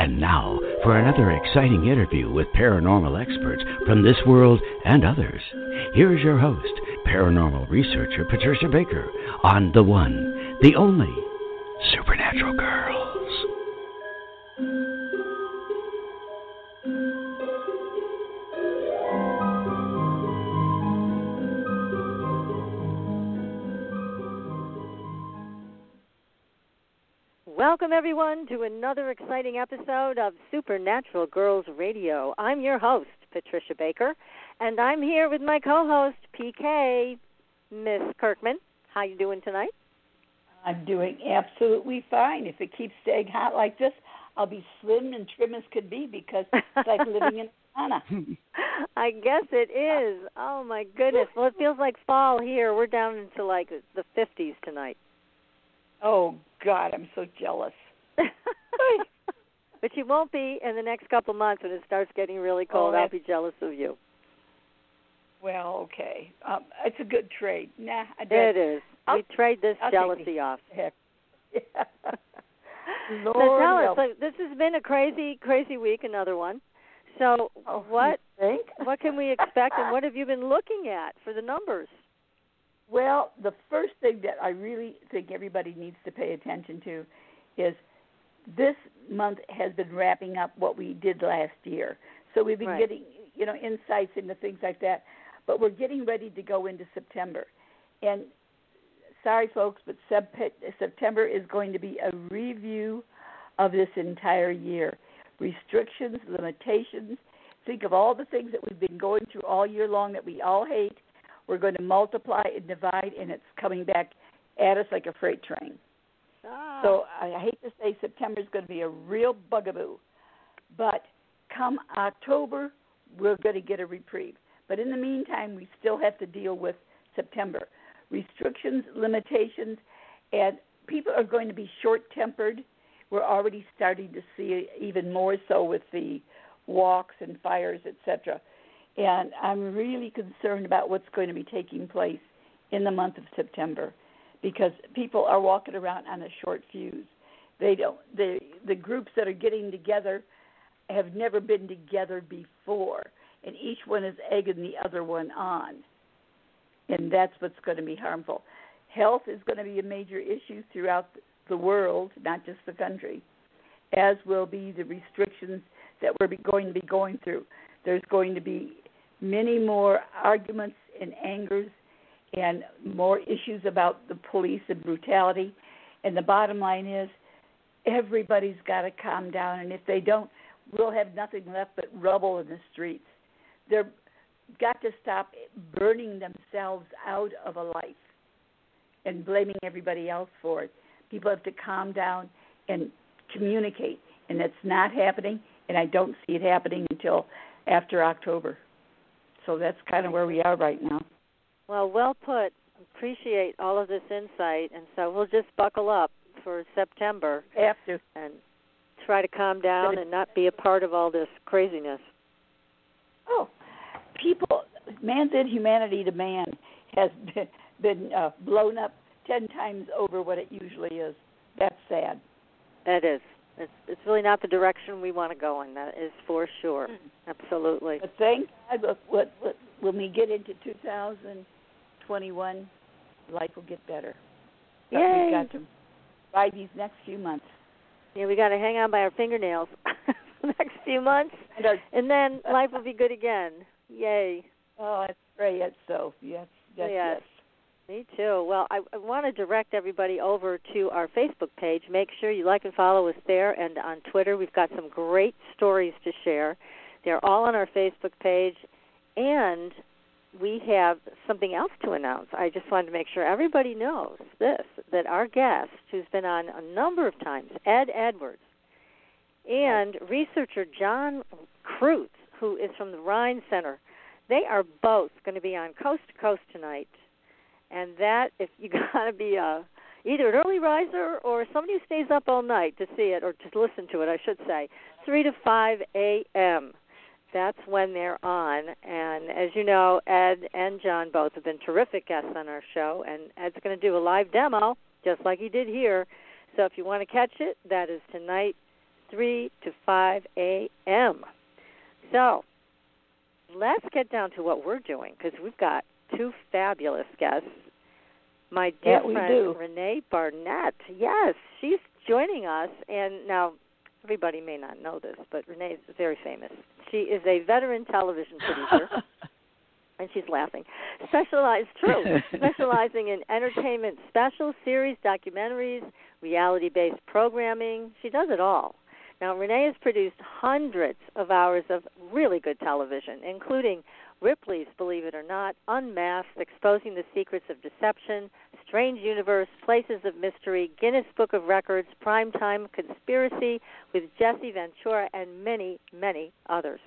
And now for another exciting interview with paranormal experts from this world and others. Here's your host, paranormal researcher Patricia Baker, on the one, the only Supernatural Girls. Welcome, everyone, to another exciting episode of Supernatural Girls Radio. I'm your host, Patricia Baker, and I'm here with my co-host, PK, Miss Kirkman. How you doing tonight? I'm doing absolutely fine. If it keeps staying hot like this, I'll be slim and trim as could be because it's like living in a sauna. I guess it is. Oh my goodness. Well, it feels like fall here. We're down into like the 50s tonight. Oh God, I'm so jealous. but you won't be in the next couple months when it starts getting really cold. Oh, I'll be jealous of you. Well, okay. Um, it's a good trade. Nah, I It is. I'll, we trade this I'll jealousy off. Heck. Yeah. so tell us, help. so this has been a crazy, crazy week. Another one. So Oh, what think? what can we expect, and what have you been looking at for the numbers? Well, the first thing that I really think everybody needs to pay attention to is this month has been wrapping up what we did last year. So we've been Right. getting, you know, insights into things like that. But we're getting ready to go into September. And sorry, folks, but September is going to be a review of this entire year. Restrictions, limitations. Think of all the things that we've been going through all year long that we all hate. We're going to multiply and divide, and it's coming back at us like a freight train. Ah, So I hate to say September is going to be a real bugaboo, but come October we're going to get a reprieve. But in the meantime, we still have to deal with September restrictions, limitations, and people are going to be short-tempered. We're already starting to see it even more so with the walks and fires, etc. And I'm really concerned about what's going to be taking place in the month of September because people are walking around on a short fuse. They don't the the groups that are getting together have never been together before and each one is egging the other one on. And that's what's going to be harmful. Health is going to be a major issue throughout the world, not just the country, as will be the restrictions that we're going to be going through. There's going to be many more arguments and angers and more issues about the police and brutality. And the bottom line is everybody's got to calm down. And if they don't, we'll have nothing left but rubble in the streets. They've got to stop burning themselves out of a life and blaming everybody else for it. People have to calm down and communicate. And that's not happening. And I don't see it happening until after October. So that's kind of where we are right now. well, well put. Appreciate all of this insight, and so we'll just buckle up for September Have to. and try to calm down and not be a part of all this craziness. Oh, people, man's inhumanity to man has been, been uh, blown up ten times over what it usually is. That's sad. It is. It's it's really not the direction we want to go in. That is for sure. Mm-hmm. Absolutely. But thank God, look, what, what, when we get into 2021, life will get better. But Yay. We've got to by these next few months. Yeah, we got to hang on by our fingernails the next few months, And our, and then life will be good again. Yay. oh, I pray it's so. Yes, yes, Yes. yes. Me too. Well, I, I want to direct everybody over to our Facebook page. Make sure you like and follow us there, and on Twitter, we've got some great stories to share. They're all on our Facebook page, and we have something else to announce. I just wanted to make sure everybody knows this that our guest, who's been on a number of times, Ed Edwards, and researcher John Kruth, who is from the Rhine Center They are both going to be on Coast to Coast tonight, and that if you got to be a either an early riser or somebody who stays up all night to see it or to listen to it, I should say, three to five a.m. That's when they're on, and as you know, Ed and John both have been terrific guests on our show, and Ed's going to do a live demo just like he did here. So if you want to catch it, that is tonight, 3 to 5 a.m. So let's get down to what we're doing because we've got two fabulous guests. My dear yeah, friend. Renee Barnett. Yes, she's joining us. And now, everybody may not know this, but Renee is very famous. She is a veteran television producer. and she's laughing. Specialized, true, specializing in entertainment special series, documentaries, reality-based programming. She does it all. Now, Renee has produced hundreds of hours of really good television, including Ripley's Believe It or Not, Unmasked, Exposing the Secrets of Deception, Strange Universe, Places of Mystery, Guinness Book of Records, Primetime Conspiracy with Jesse Ventura, and many, many others.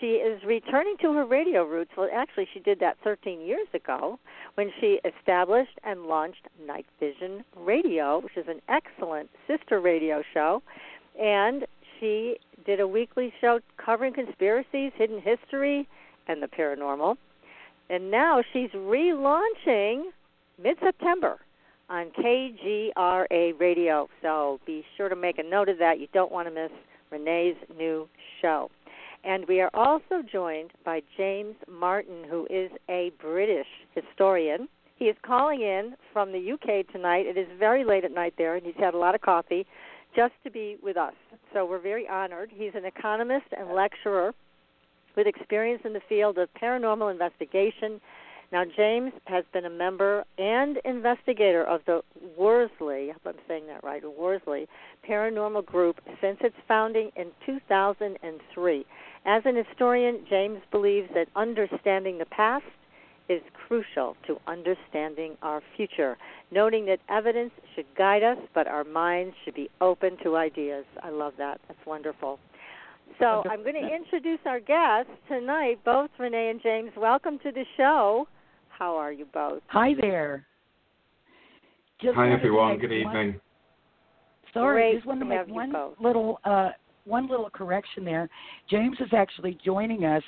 She is returning to her radio roots. Well, actually, she did that 13 years ago when she established and launched Night Vision Radio, which is an excellent sister radio show. And she did a weekly show covering conspiracies, hidden history, and the paranormal. And now she's relaunching mid September on KGRA Radio. So be sure to make a note of that. You don't want to miss Renee's new show. And we are also joined by James Martin, who is a British historian. He is calling in from the UK tonight. It is very late at night there, and he's had a lot of coffee just to be with us. So we're very honored. He's an economist and lecturer with experience in the field of paranormal investigation. Now, James has been a member and investigator of the Worsley, I hope I'm saying that right, Worsley Paranormal Group since its founding in 2003. As an historian, James believes that understanding the past is crucial to understanding our future, noting that evidence should guide us, but our minds should be open to ideas. I love that. That's wonderful. So I'm going to introduce our guests tonight, both Renee and James. Welcome to the show. How are you both? Hi there. Just Hi everyone. Good evening. Sorry, Great just want to make one both. little uh, one little correction there. James is actually joining us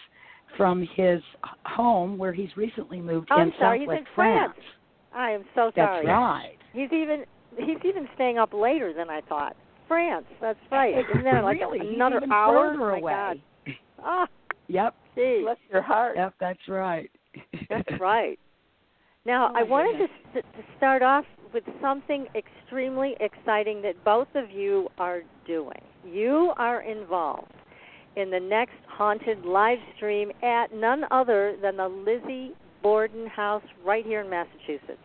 from his home where he's recently moved oh, in sorry, Southwest he's in France. I am so sorry. That's right. He's even he's even staying up later than I thought. France, that's right. Isn't that like really? another even hour? further Oh, my away. God. Ah, Yep. gee, Bless your heart. Yep, that's right. that's right. Now, Oh, I wanted goodness. to, to start off with something extremely exciting that both of you are doing. You are involved in the next haunted live stream at none other than the Lizzie Borden House right here in Massachusetts.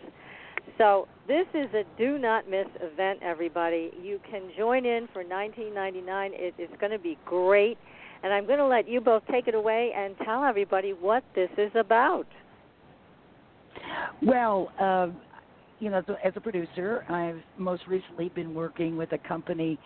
So this is a do not miss event, everybody. You can join in for 19.99. It is going to be great, and I'm going to let you both take it away and tell everybody what this is about. Well, uh, you know, as a producer, I've most recently been working with a company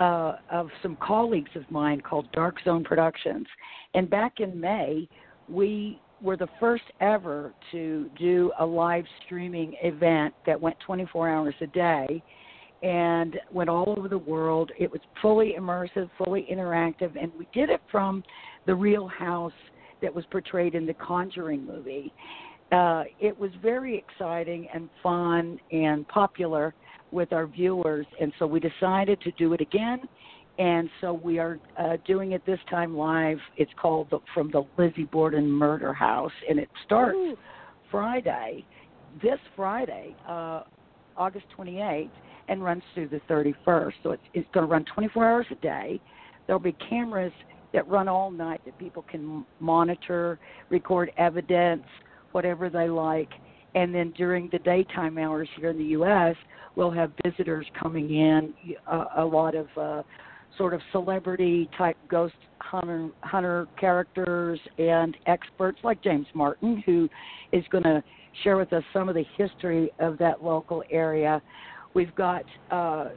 uh, of some colleagues of mine called Dark Zone Productions. And back in May, we were the first ever to do a live streaming event that went 24 hours a day and went all over the world. It was fully immersive, fully interactive, and we did it from the real house that was portrayed in the Conjuring movie. Uh, it was very exciting and fun and popular with our viewers, and so we decided to do it again. And so we are uh, doing it this time live. It's called the, From the Lizzie Borden Murder House, and it starts Ooh. Friday, this Friday, uh, August 28th, and runs through the 31st. So it's, it's going to run 24 hours a day. There'll be cameras that run all night that people can monitor, record evidence, whatever they like. And then during the daytime hours here in the U.S., we'll have visitors coming in, a, a lot of uh, sort of celebrity type ghost hunter, hunter characters and experts like James Martin, who is going to share with us some of the history of that local area. We've got uh,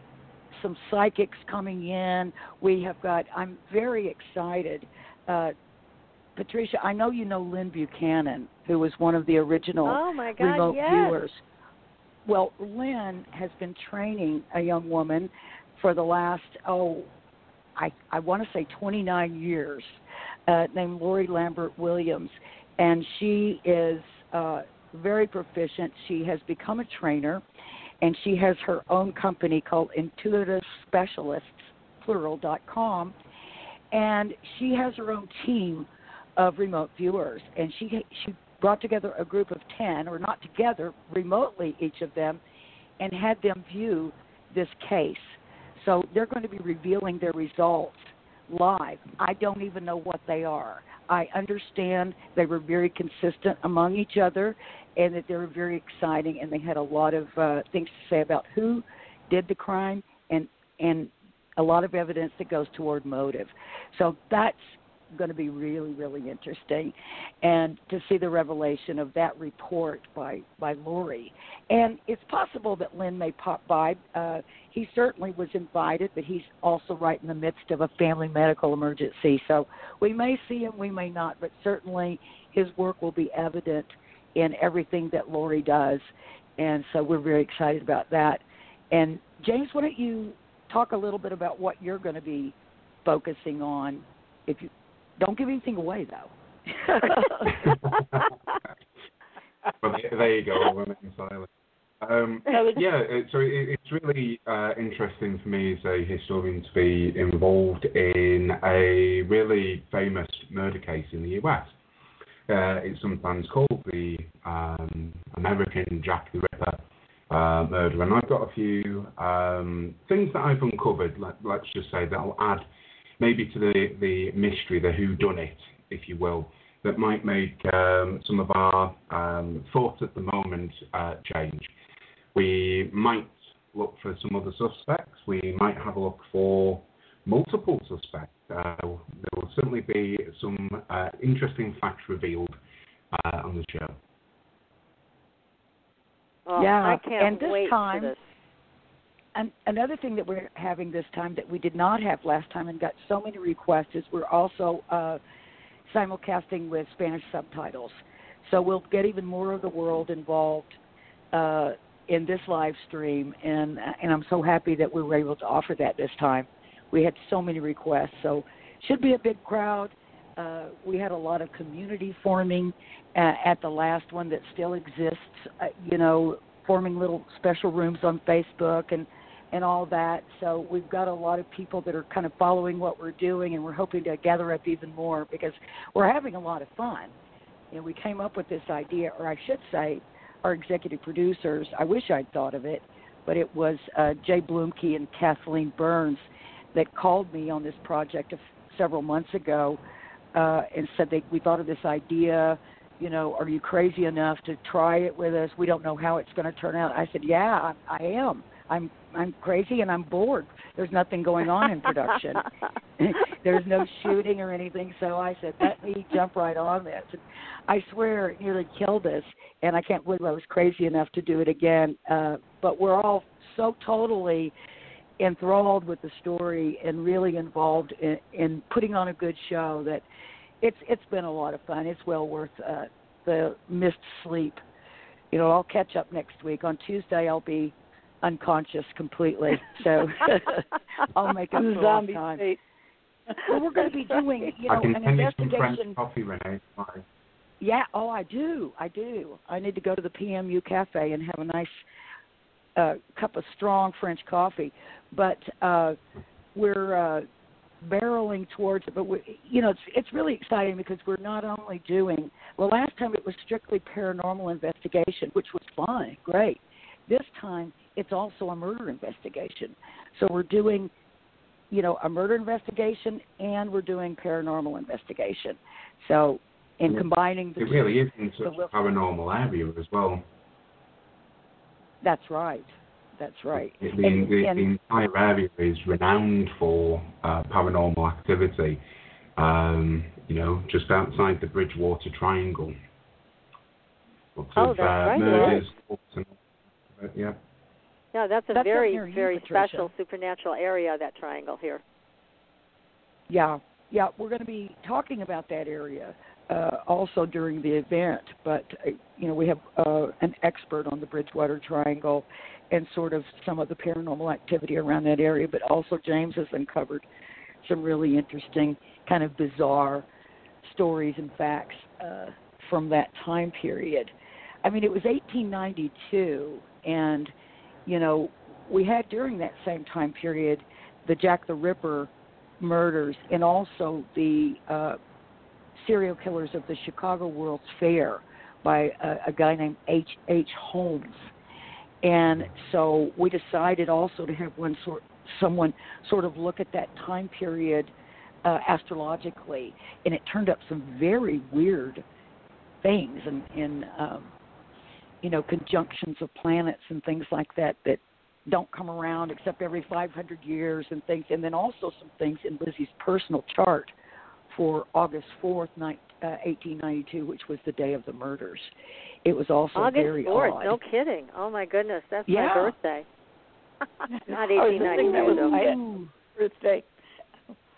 some psychics coming in. We have got. I'm very excited uh, Patricia, I know you know Lynn Buchanan, who was one of the original oh my God, remote yes. viewers. Well, Lynn has been training a young woman for the last oh, I I want to say 29 years, uh, named Lori Lambert Williams, and she is uh, very proficient. She has become a trainer, and she has her own company called Intuitive Specialists plural.com and she has her own team of remote viewers. And she she brought together a group of 10 or not together remotely each of them and had them view this case so they're going to be revealing their results live i don't even know what they are i understand they were very consistent among each other and that they were very exciting and they had a lot of uh, things to say about who did the crime and and a lot of evidence that goes toward motive. So that's going to be really, really interesting, and to see the revelation of that report by by Lori. And it's possible that Lynn may pop by. Uh, he certainly was invited, but he's also right in the midst of a family medical emergency. So we may see him, we may not, but certainly his work will be evident in everything that Lori does, and so we're very excited about that. And James, why don't you talk a little bit about what you're going to be focusing on. If you don't give anything away, though. well, there you go. Women silent. Um, yeah, so it, it's really uh, interesting for me as a historian to be involved in a really famous murder case in the US. Uh, it's sometimes called the um, American Jack the Ripper uh, murder. And I've got a few um, things that I've uncovered, let, us just say, that I'll add maybe to the, the mystery, the who done it, if you will, that might make um, some of our um, thoughts at the moment uh, change. We might look for some other suspects. We might have a look for multiple suspects. Uh, there will certainly be some uh, interesting facts revealed uh, on the show. Oh, yeah, I can't and this wait time, for this. And another thing that we're having this time that we did not have last time and got so many requests is we're also uh, simulcasting with Spanish subtitles. So we'll get even more of the world involved uh, in this live stream, and and I'm so happy that we were able to offer that this time. We had so many requests, so should be a big crowd. Uh, we had a lot of community forming uh, at the last one that still exists. Uh, you know, forming little special rooms on Facebook and and all that. So we've got a lot of people that are kind of following what we're doing, and we're hoping to gather up even more because we're having a lot of fun. You know, we came up with this idea, or I should say, our executive producers. I wish I'd thought of it, but it was uh, Jay Bloomkey and Kathleen Burns that called me on this project of several months ago uh, and said they we thought of this idea. You know, are you crazy enough to try it with us? We don't know how it's going to turn out. I said, yeah, I, I am. I'm I'm crazy and I'm bored. There's nothing going on in production. There's no shooting or anything. So I said, let me jump right on this. And I swear it nearly killed us, and I can't believe I was crazy enough to do it again. Uh, but we're all so totally enthralled with the story and really involved in, in putting on a good show that it's it's been a lot of fun. It's well worth uh, the missed sleep. You know, I'll catch up next week. On Tuesday, I'll be unconscious completely, so I'll make up for Zombie time. state. Well, we're going to be doing, you I know, can an send some investigation. coffee, Renee. Bye. Yeah, oh, I do. I do. I need to go to the PMU cafe and have a nice uh, cup of strong French coffee. But uh, we're uh, barreling towards it. But we, you know, it's it's really exciting because we're not only doing. Well, last time it was strictly paranormal investigation, which was fun, great. This time it's also a murder investigation. So we're doing, you know, a murder investigation and we're doing paranormal investigation. So in Yeah. combining the It really is in such a paranormal area as well. That's right. That's right. The, the, And- the, and- the entire area is renowned for uh, paranormal activity. Um, you know, just outside the Bridgewater Triangle. Lots Oh, of that's uh, right, murders. and- uh, yeah. Yeah, that's a That's very, you, very Patricia. special supernatural area. That triangle here. Yeah, yeah, we're going to be talking about that area uh, also during the event. But uh, you know, we have uh, an expert on the Bridgewater Triangle and sort of some of the paranormal activity around that area. But also, James has uncovered some really interesting, kind of bizarre stories and facts uh, from that time period. I mean, it was 1892, and you know, we had during that same time period the Jack the Ripper murders and also the uh, serial killers of the Chicago World's Fair by a, a guy named H. H. Holmes. And so we decided also to have one sort, someone sort of look at that time period uh, astrologically, and it turned up some very weird things and in um, you know conjunctions of planets and things like that that don't come around except every 500 years and things, and then also some things in Lizzie's personal chart for August 4th, 1892, uh, 1892 which was the day of the murders. It was also August very 4th, odd. no kidding. Oh my goodness, that's yeah. my birthday. Not 1892 though. My birthday.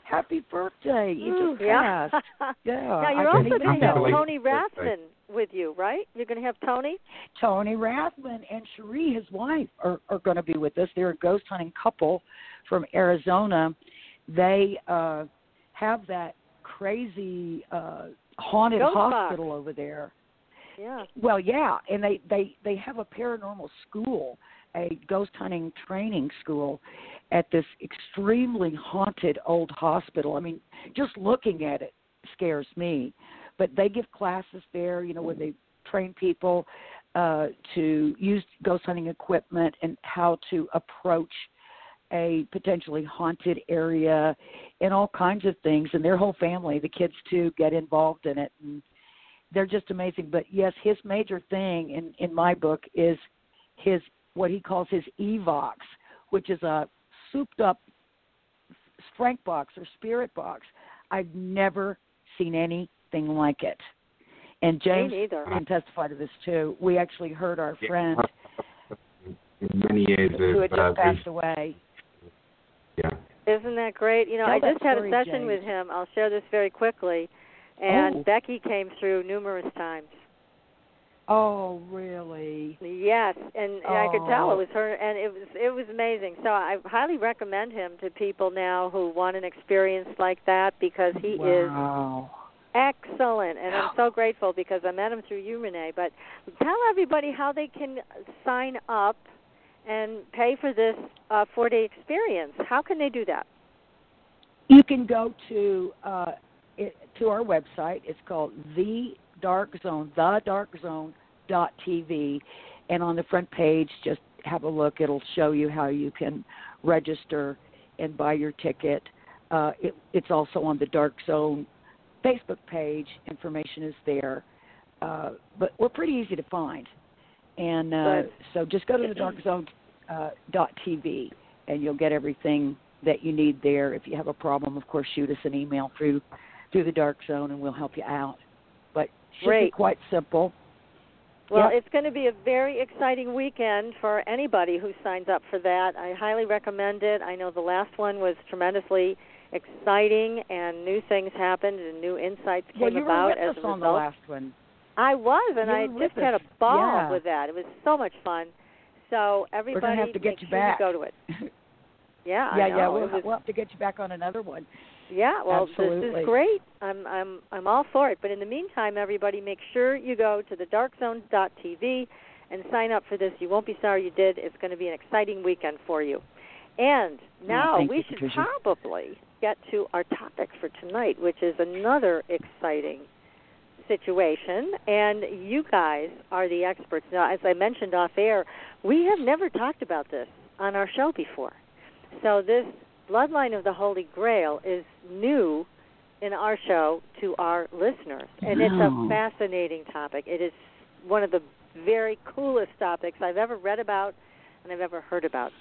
Happy birthday! You just yeah. passed. Yeah. now you're I also going to have know. Tony Rathman with you, right? You're going to have Tony. Tony Rathman and Cherie, his wife, are, are going to be with us. They're a ghost hunting couple from Arizona. They uh, have that crazy uh, haunted Ghost hospital box. over there. Yeah. Well, yeah, and they they they have a paranormal school, a ghost hunting training school, at this extremely haunted old hospital. I mean, just looking at it scares me. But they give classes there, you know, where they train people uh, to use ghost hunting equipment and how to approach a potentially haunted area and all kinds of things and their whole family the kids too get involved in it and they're just amazing. But yes his major thing in in my book is his what he calls his evox which is a souped up frank box or spirit box. I've never seen anything like it and james can testify to this too we actually heard our friend Many years who had just uh, passed away yeah. Isn't that great? You know, Tell I that just had a session James. with him. I'll share this very quickly. And Oh. Becky came through numerous times. oh really Yes, and, and I could tell Oh. it was her, and it was it was amazing. So I highly recommend him to people now who want an experience like that because he is wow. Excellent, and I'm so grateful because I met him through you, Renee. But tell everybody how they can sign up and pay for this uh, four-day experience. How can they do that? You can go to uh, it, to our website. It's called the Dark Zone, the Dark Zone dot TV, and on the front page, just have a look. It'll show you how you can register and buy your ticket. Uh, it, it's also on the Dark Zone Facebook page. Information is there, uh, but we're pretty easy to find. And uh, so just go to the Dark Zone uh, dot TV, and you'll get everything that you need there. If you have a problem, of course, shoot us an email through through the Dark Zone, and we'll help you out. But it should be quite simple. Well, Yep. it's going to be a very exciting weekend for anybody who signs up for that. I highly recommend it. I know the last one was tremendously exciting, and new things happened, and new insights came well, you about were with as us a on the result. last one. I was, and I were just had a ball Yeah. with that. It was so much fun. So everybody, have to get make you sure back. you go to it. Yeah, yeah, I yeah. We'll, was- we'll have to get you back on another one. yeah, well, this is great. I'm I'm I'm all for it. But in the meantime, everybody, make sure you go to the darkzone.tv and sign up for this. You won't be sorry you did. It's going to be an exciting weekend for you. And oh, now thank we you, should Patricia. probably get to our topic for tonight, which is another exciting situation. And you guys are the experts. Now, as I mentioned off air, we have never talked about this on our show before. So this bloodline of the Holy Grail is new in our show to our listeners, and it's a fascinating topic. It is one of the very coolest topics I've ever read about and I've ever heard about.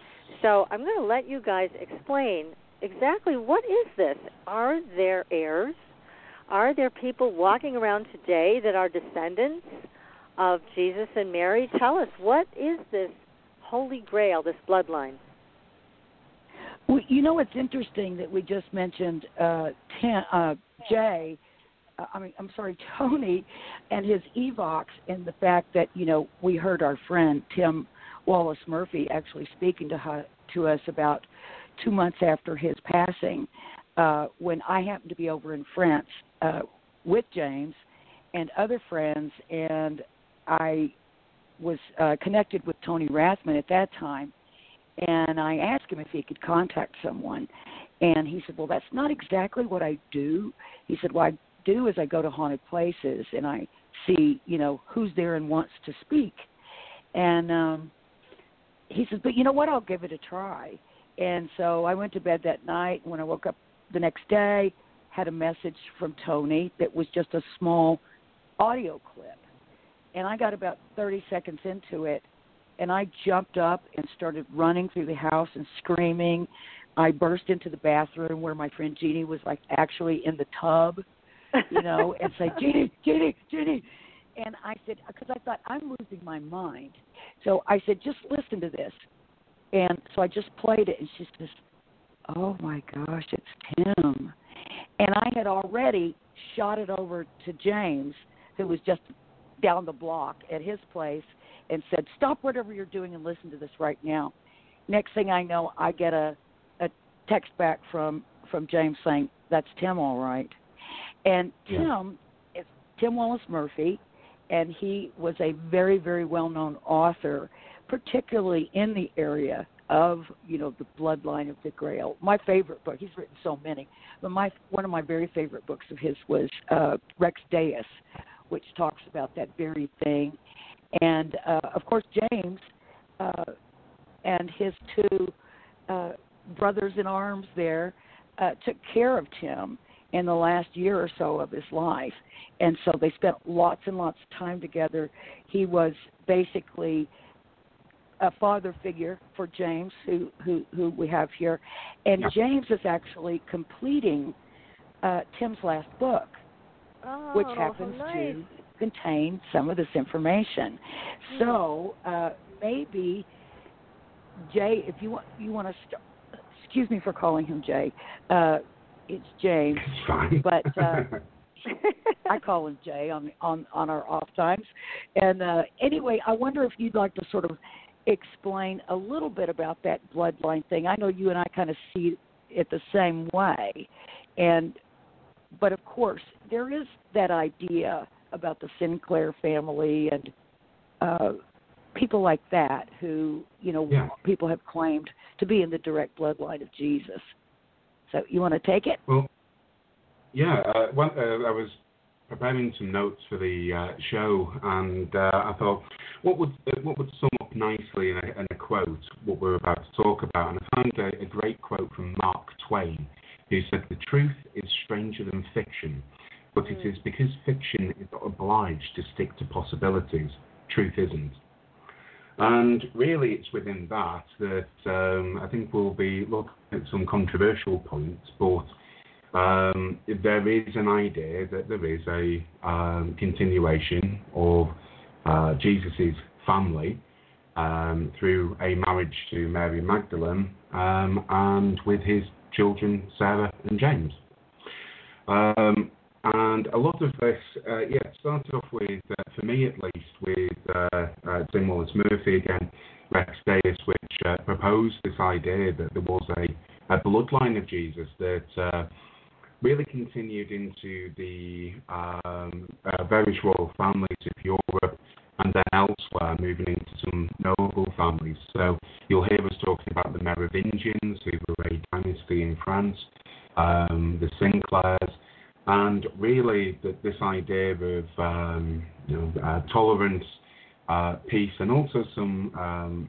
So I'm going to let you guys explain exactly what is this? Are there heirs? Are there people walking around today that are descendants of Jesus and Mary? Tell us what is this Holy Grail, this bloodline? Well, you know, it's interesting that we just mentioned uh, Tim, uh, Jay. Uh, I mean, I'm sorry, Tony, and his Evox, and the fact that you know we heard our friend Tim Wallace Murphy actually speaking to to us about two months after his passing, uh, when I happened to be over in France uh, with James and other friends, and I was uh, connected with Tony Rathman at that time, and I asked him if he could contact someone, and he said, "Well, that's not exactly what I do." He said, "What I do is I go to haunted places and I see, you know, who's there and wants to speak." And um he says, "But you know what? I'll give it a try." And so I went to bed that night. When I woke up the next day, had a message from Tony that was just a small audio clip. And I got about 30 seconds into it, and I jumped up and started running through the house and screaming. I burst into the bathroom where my friend Jeannie was like actually in the tub, you know, and say, Jeannie, Jeannie, Jeannie. And I said, because I thought I'm losing my mind. So I said, just listen to this. And so I just played it, and she says, "Oh my gosh, it's Tim." And I had already shot it over to James, who was just down the block at his place, and said, "Stop whatever you're doing and listen to this right now." Next thing I know, I get a a text back from from James saying, "That's Tim, all right." And Tim yeah. is Tim Wallace Murphy, and he was a very very well known author particularly in the area of you know the bloodline of the Grail. My favorite book. He's written so many, but my one of my very favorite books of his was uh, Rex Deus, which talks about that very thing. And uh, of course, James uh, and his two uh, brothers in arms there uh, took care of Tim in the last year or so of his life, and so they spent lots and lots of time together. He was basically a father figure for James, who who who we have here, and yeah. James is actually completing uh, Tim's last book, oh, which happens nice. to contain some of this information. Mm. So uh, maybe Jay, if you want, you want to start. Excuse me for calling him Jay. Uh, it's James, it's fine. but. Uh, I call him Jay on on on our off times. And uh, anyway, I wonder if you'd like to sort of explain a little bit about that bloodline thing. I know you and I kind of see it the same way, and but of course there is that idea about the Sinclair family and uh, people like that who you know yeah. people have claimed to be in the direct bloodline of Jesus. So you want to take it? Well, yeah. Uh, uh, I was preparing some notes for the uh, show, and uh, I thought, what would uh, what would sum up nicely in a, in a, quote what we're about to talk about? And I found a, a, great quote from Mark Twain, who said, "The truth is stranger than fiction, but mm. it is because fiction is obliged to stick to possibilities. Truth isn't." And really, it's within that that um, I think we'll be looking at some controversial points, but um, there is an idea that there is a um, continuation of uh, Jesus' family um, through a marriage to Mary Magdalene um, and with his children Sarah and James. Um, and a lot of this, uh, yeah, started off with, uh, for me at least, with uh, uh Tim Wallace Murphy again, Rex Deus, which uh, proposed this idea that there was a, a bloodline of Jesus that uh, really continued into the um, uh, various royal families of Europe and then elsewhere, moving into some noble families. So you'll hear us talking about the Merovingians, who were a dynasty in France, um, the Sinclairs, and really the, this idea of um, you know, uh, tolerance, uh, peace, and also some um,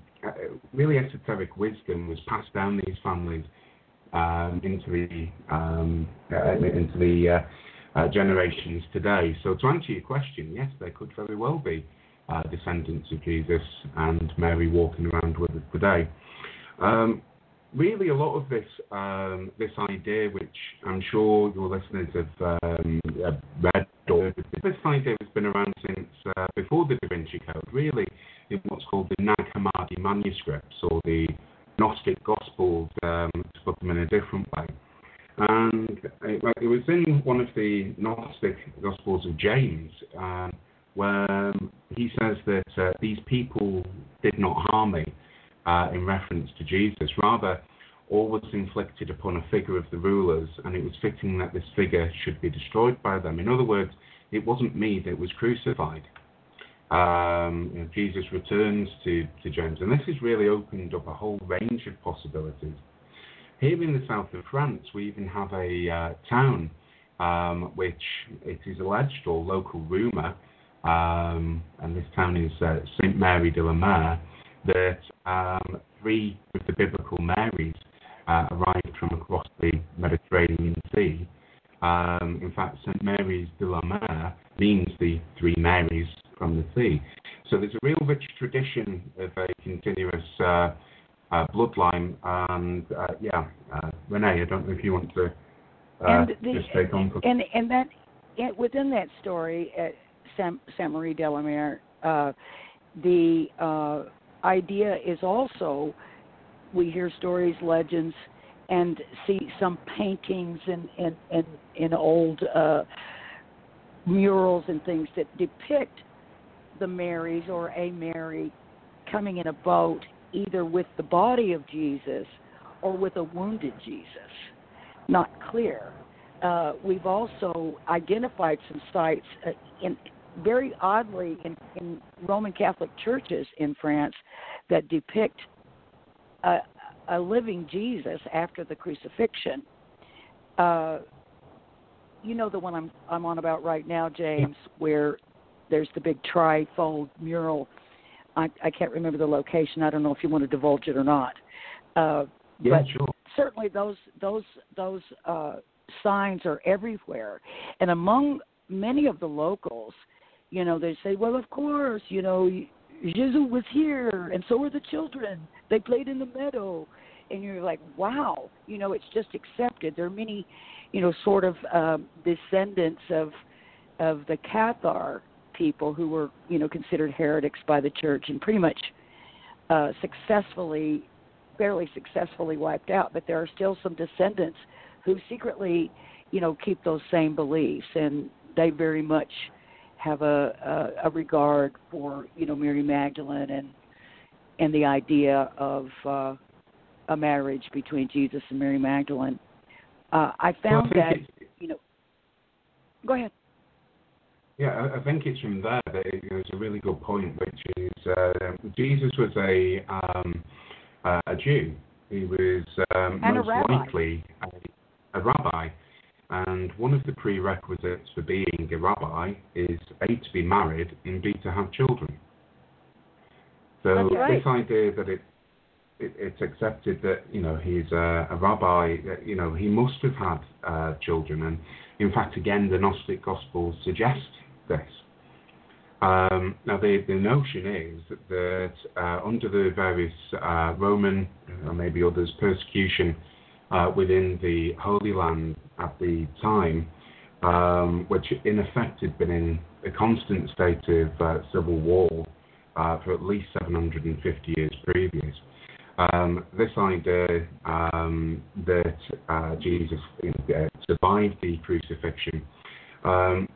really esoteric wisdom was passed down these families um, into the um, uh, into the uh, uh, generations today. So to answer your question, yes, there could very well be uh, descendants of Jesus and Mary walking around with us today. Um, really, a lot of this um, this idea, which I'm sure your listeners have um, read or this idea has been around since uh, before the Da Vinci Code, really in what's called the Nag Hammadi manuscripts or the Gnostic Gospels um, to put them in a different way. And it, it, was in one of the Gnostic Gospels of James um, where he says that uh, these people did not harm me uh, in reference to Jesus. Rather, all was inflicted upon a figure of the rulers, and it was fitting that this figure should be destroyed by them. In other words, it wasn't me that was crucified. Um, you know, Jesus returns to, to James, and this has really opened up a whole range of possibilities. Here in the south of France, we even have a uh, town um, which it is alleged or local rumour, um, and this town is uh, Saint Mary de la Mer, that um, three of the biblical Marys uh, arrived from across the Mediterranean Sea. Um, in fact, St. Mary's de la Mer means the three Marys from the sea. So there's a real rich tradition of a continuous uh, uh, bloodline. And uh, yeah, uh, Renee, I don't know if you want to uh, the, just take on. And and that within that story Saint, Marie de la Mer, the idea is also we hear stories, legends, and see some paintings and and and in old uh, murals and things that depict the Marys or a Mary coming in a boat, either with the body of Jesus or with a wounded Jesus. Not clear. Uh, we've also identified some sites uh, in very oddly in, in Roman Catholic churches in France that depict a, a living Jesus after the crucifixion. Uh, you know the one I'm I'm on about right now, James, where there's the big trifold mural. I, I can't remember the location. I don't know if you want to divulge it or not. Uh, yeah, but sure. Certainly, those those those uh, signs are everywhere, and among many of the locals, you know, they say, well, of course, you know, Jesus was here, and so were the children. They played in the meadow, and you're like, wow, you know, it's just accepted. There are many, you know, sort of um, descendants of of the Cathar people who were, you know, considered heretics by the church and pretty much uh, successfully, fairly successfully wiped out. But there are still some descendants who secretly, you know, keep those same beliefs, and they very much have a, a, a regard for you know Mary Magdalene and and the idea of uh, a marriage between Jesus and Mary Magdalene. Uh, I found well, I that you know. Go ahead. Yeah, I think it's from there that it, there's a really good point, which is uh, Jesus was a um, uh, a Jew. He was um, most likely a, a rabbi. And one of the prerequisites for being a rabbi is A, to be married, and B, to have children. So right. this idea that it, it, it's accepted that you know he's a, a rabbi, you know he must have had uh, children, and in fact, again, the Gnostic Gospels suggest this. Um, now, the, the notion is that uh, under the various uh, Roman, or maybe others, persecution uh, within the Holy Land at the time, um, which in effect had been in a constant state of uh, civil war uh, for at least 750 years previous. Um, this idea um, that uh, Jesus uh, survived the crucifixion um,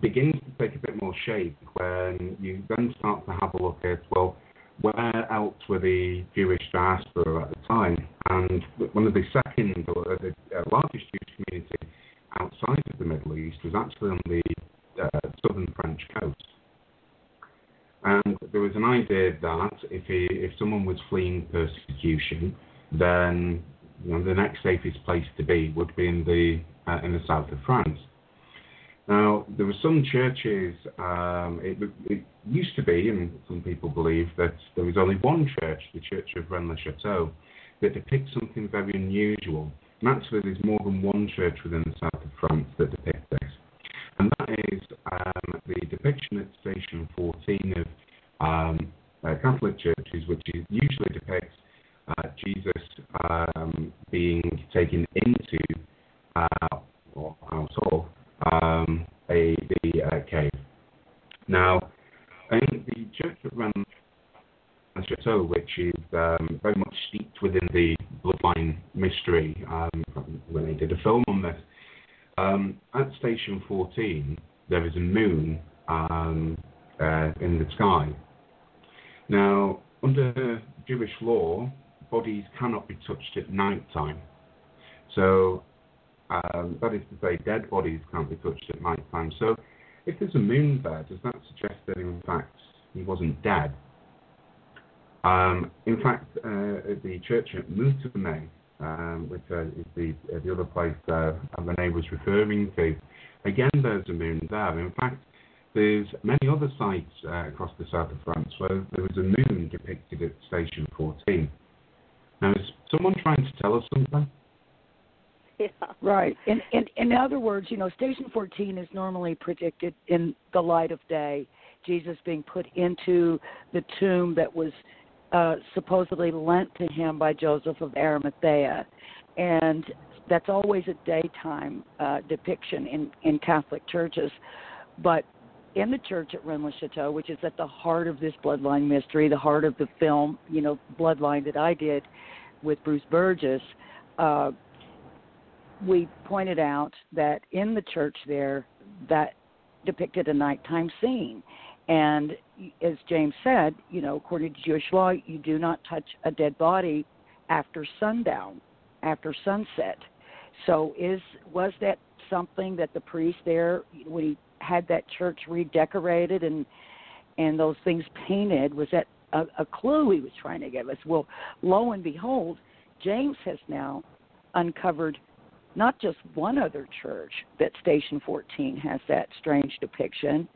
begins to take a bit more shape when you then start to have a look at, well, where else were the Jewish diaspora at the time? And one of the second or the uh, largest Jewish community outside of the Middle East was actually on the uh, southern French coast. And there was an idea that if he, if someone was fleeing persecution, then you know, the next safest place to be would be in the uh, in the south of France. Now, there were some churches, um, it, it, used to be, and some people believe, that there was only one church, the Church of Rennes-le-Château, that depicts something very unusual. And actually, there's more than one church within the south of France that depicts this. And that is um, the depiction at Station 14 of um, uh, Catholic churches, which usually depicts uh, Jesus um, being taken into uh, or out of um, a, the uh, cave. Now, in the Church of Rennes Chateau, which is um, very much steeped within the bloodline mystery um, when they did a film on this. Um, at Station 14, there is a moon um, uh, in the sky. Now, under Jewish law, bodies cannot be touched at night time. So, um, that is to say, dead bodies can't be touched at night time. So, if there's a moon there, does that suggest that in fact he wasn't dead? Um, in fact, uh, the church at Monthermé, um, which uh, is the, uh, the other place uh, Renee was referring to, again there's a moon there. In fact, there's many other sites uh, across the south of France where there was a moon depicted at Station 14. Now, is someone trying to tell us something? Yeah. Right. In, in in other words, you know, Station 14 is normally predicted in the light of day. Jesus being put into the tomb that was uh, supposedly lent to him by Joseph of Arimathea, and that's always a daytime uh, depiction in in Catholic churches. But in the church at Rennes Chateau, which is at the heart of this bloodline mystery, the heart of the film, you know, Bloodline that I did with Bruce Burgess, uh, we pointed out that in the church there, that depicted a nighttime scene. And as James said, you know, according to Jewish law, you do not touch a dead body after sundown, after sunset. So is was that something that the priest there when he had that church redecorated and and those things painted was that a, a clue he was trying to give us well lo and behold james has now uncovered not just one other church that station 14 has that strange depiction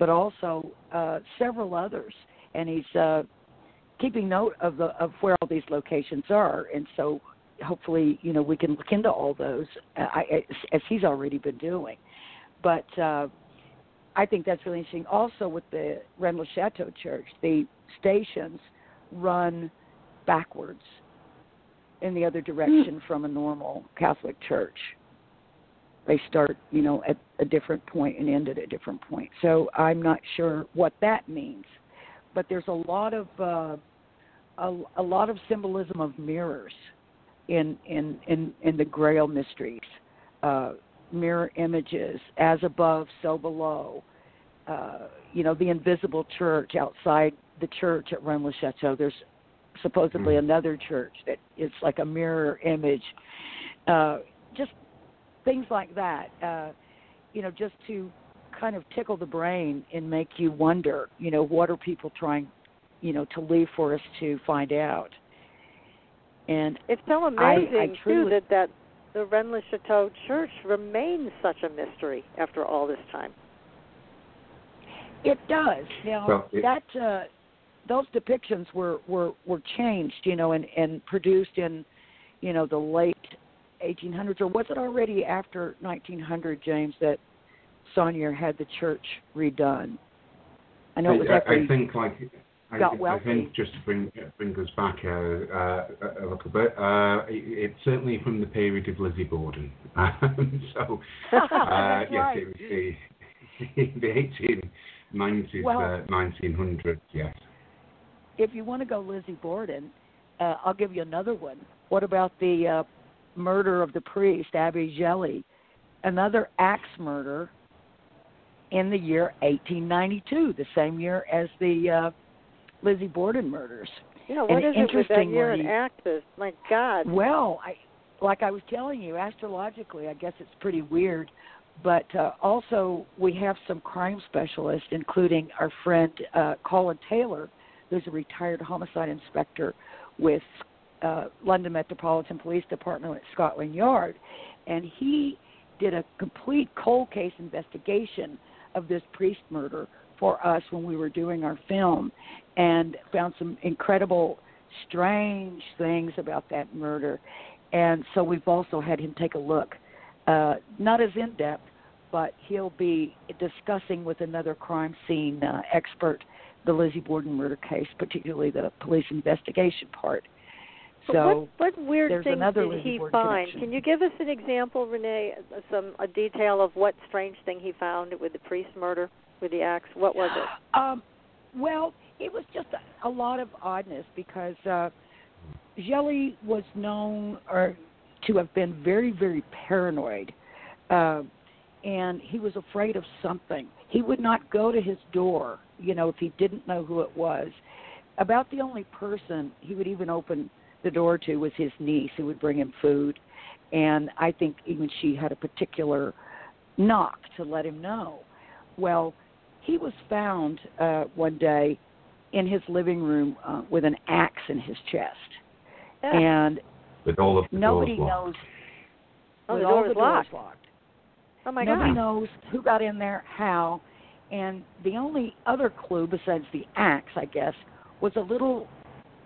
but also uh, several others and he's uh, keeping note of the of where all these locations are and so hopefully you know we can look into all those uh, I, as he's already been doing but uh, I think that's really interesting. Also, with the Rennes Chateau Church, the stations run backwards in the other direction mm. from a normal Catholic church. They start, you know, at a different point and end at a different point. So I'm not sure what that means, but there's a lot of uh, a, a lot of symbolism of mirrors in in in, in the Grail mysteries. Uh, mirror images, as above, so below. Uh, you know, the invisible church outside the church at Rennes le Chateau. There's supposedly mm another church that is like a mirror image. Uh, just things like that. Uh, you know, just to kind of tickle the brain and make you wonder. You know, what are people trying, you know, to leave for us to find out? And it's so amazing I, I truly, too that that the Rennes le Chateau Church remains such a mystery after all this time. It does. Now well, it, that uh, those depictions were, were were changed, you know, and and produced in, you know, the late 1800s, or was it already after 1900, James, that Saunière had the church redone? I know it was I, after I think like got I, wealthy. I think just to bring bring us back uh, uh, a little bit, uh, it, it's certainly from the period of Lizzie Borden. so uh, yes, right. it was the the 1890s, well, 1900s. Uh, yes. If you want to go Lizzie Borden, uh, I'll give you another one. What about the murder of the priest Abbe Gelli? Another axe murder in the year 1892, the same year as the Lizzie Borden murders. Yeah, what and is it with that year in Axis? My God. Well, I like I was telling you, astrologically, I guess it's pretty weird. But uh, also, we have some crime specialists, including our friend uh, Colin Taylor, who's a retired homicide inspector with uh, London Metropolitan Police Department at Scotland Yard, and he did a complete cold case investigation of this priest murder for us when we were doing our film and found some incredible, strange things about that murder. And so we've also had him take a look, uh, not as in depth, but he'll be discussing with another crime scene uh, expert the Lizzie Borden murder case, particularly the police investigation part. So what, what weird things did he find? connection. Can you give us an example, Renee, some a detail of what strange thing he found with the priest murder? with the axe? What was it? Um, well, it was just a, a lot of oddness because uh, Jelly was known or to have been very, very paranoid, uh, and he was afraid of something. He would not go to his door, you know, if he didn't know who it was. About the only person he would even open the door to was his niece, who would bring him food, and I think even she had a particular knock to let him know. Well, he was found uh, one day in his living room uh, with an axe in his chest, Yeah. and With all of the nobody doors knows. Oh, with the all door the was doors locked. locked. Oh my Nobody God. knows who got in there, how, and the only other clue besides the axe, I guess, was a little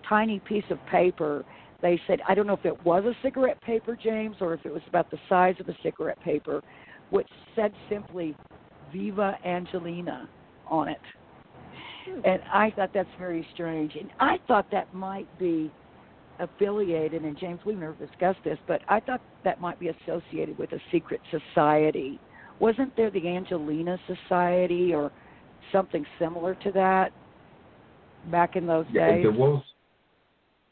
tiny piece of paper. They said I don't know if it was a cigarette paper, James, or if it was about the size of a cigarette paper, which said simply "Viva Angelina" on it. Hmm. And I thought that's very strange. And I thought that might be affiliated, and James, we've never discussed this, but I thought that might be associated with a secret society. Wasn't there the Angelina Society or something similar to that back in those Yeah, days? there was,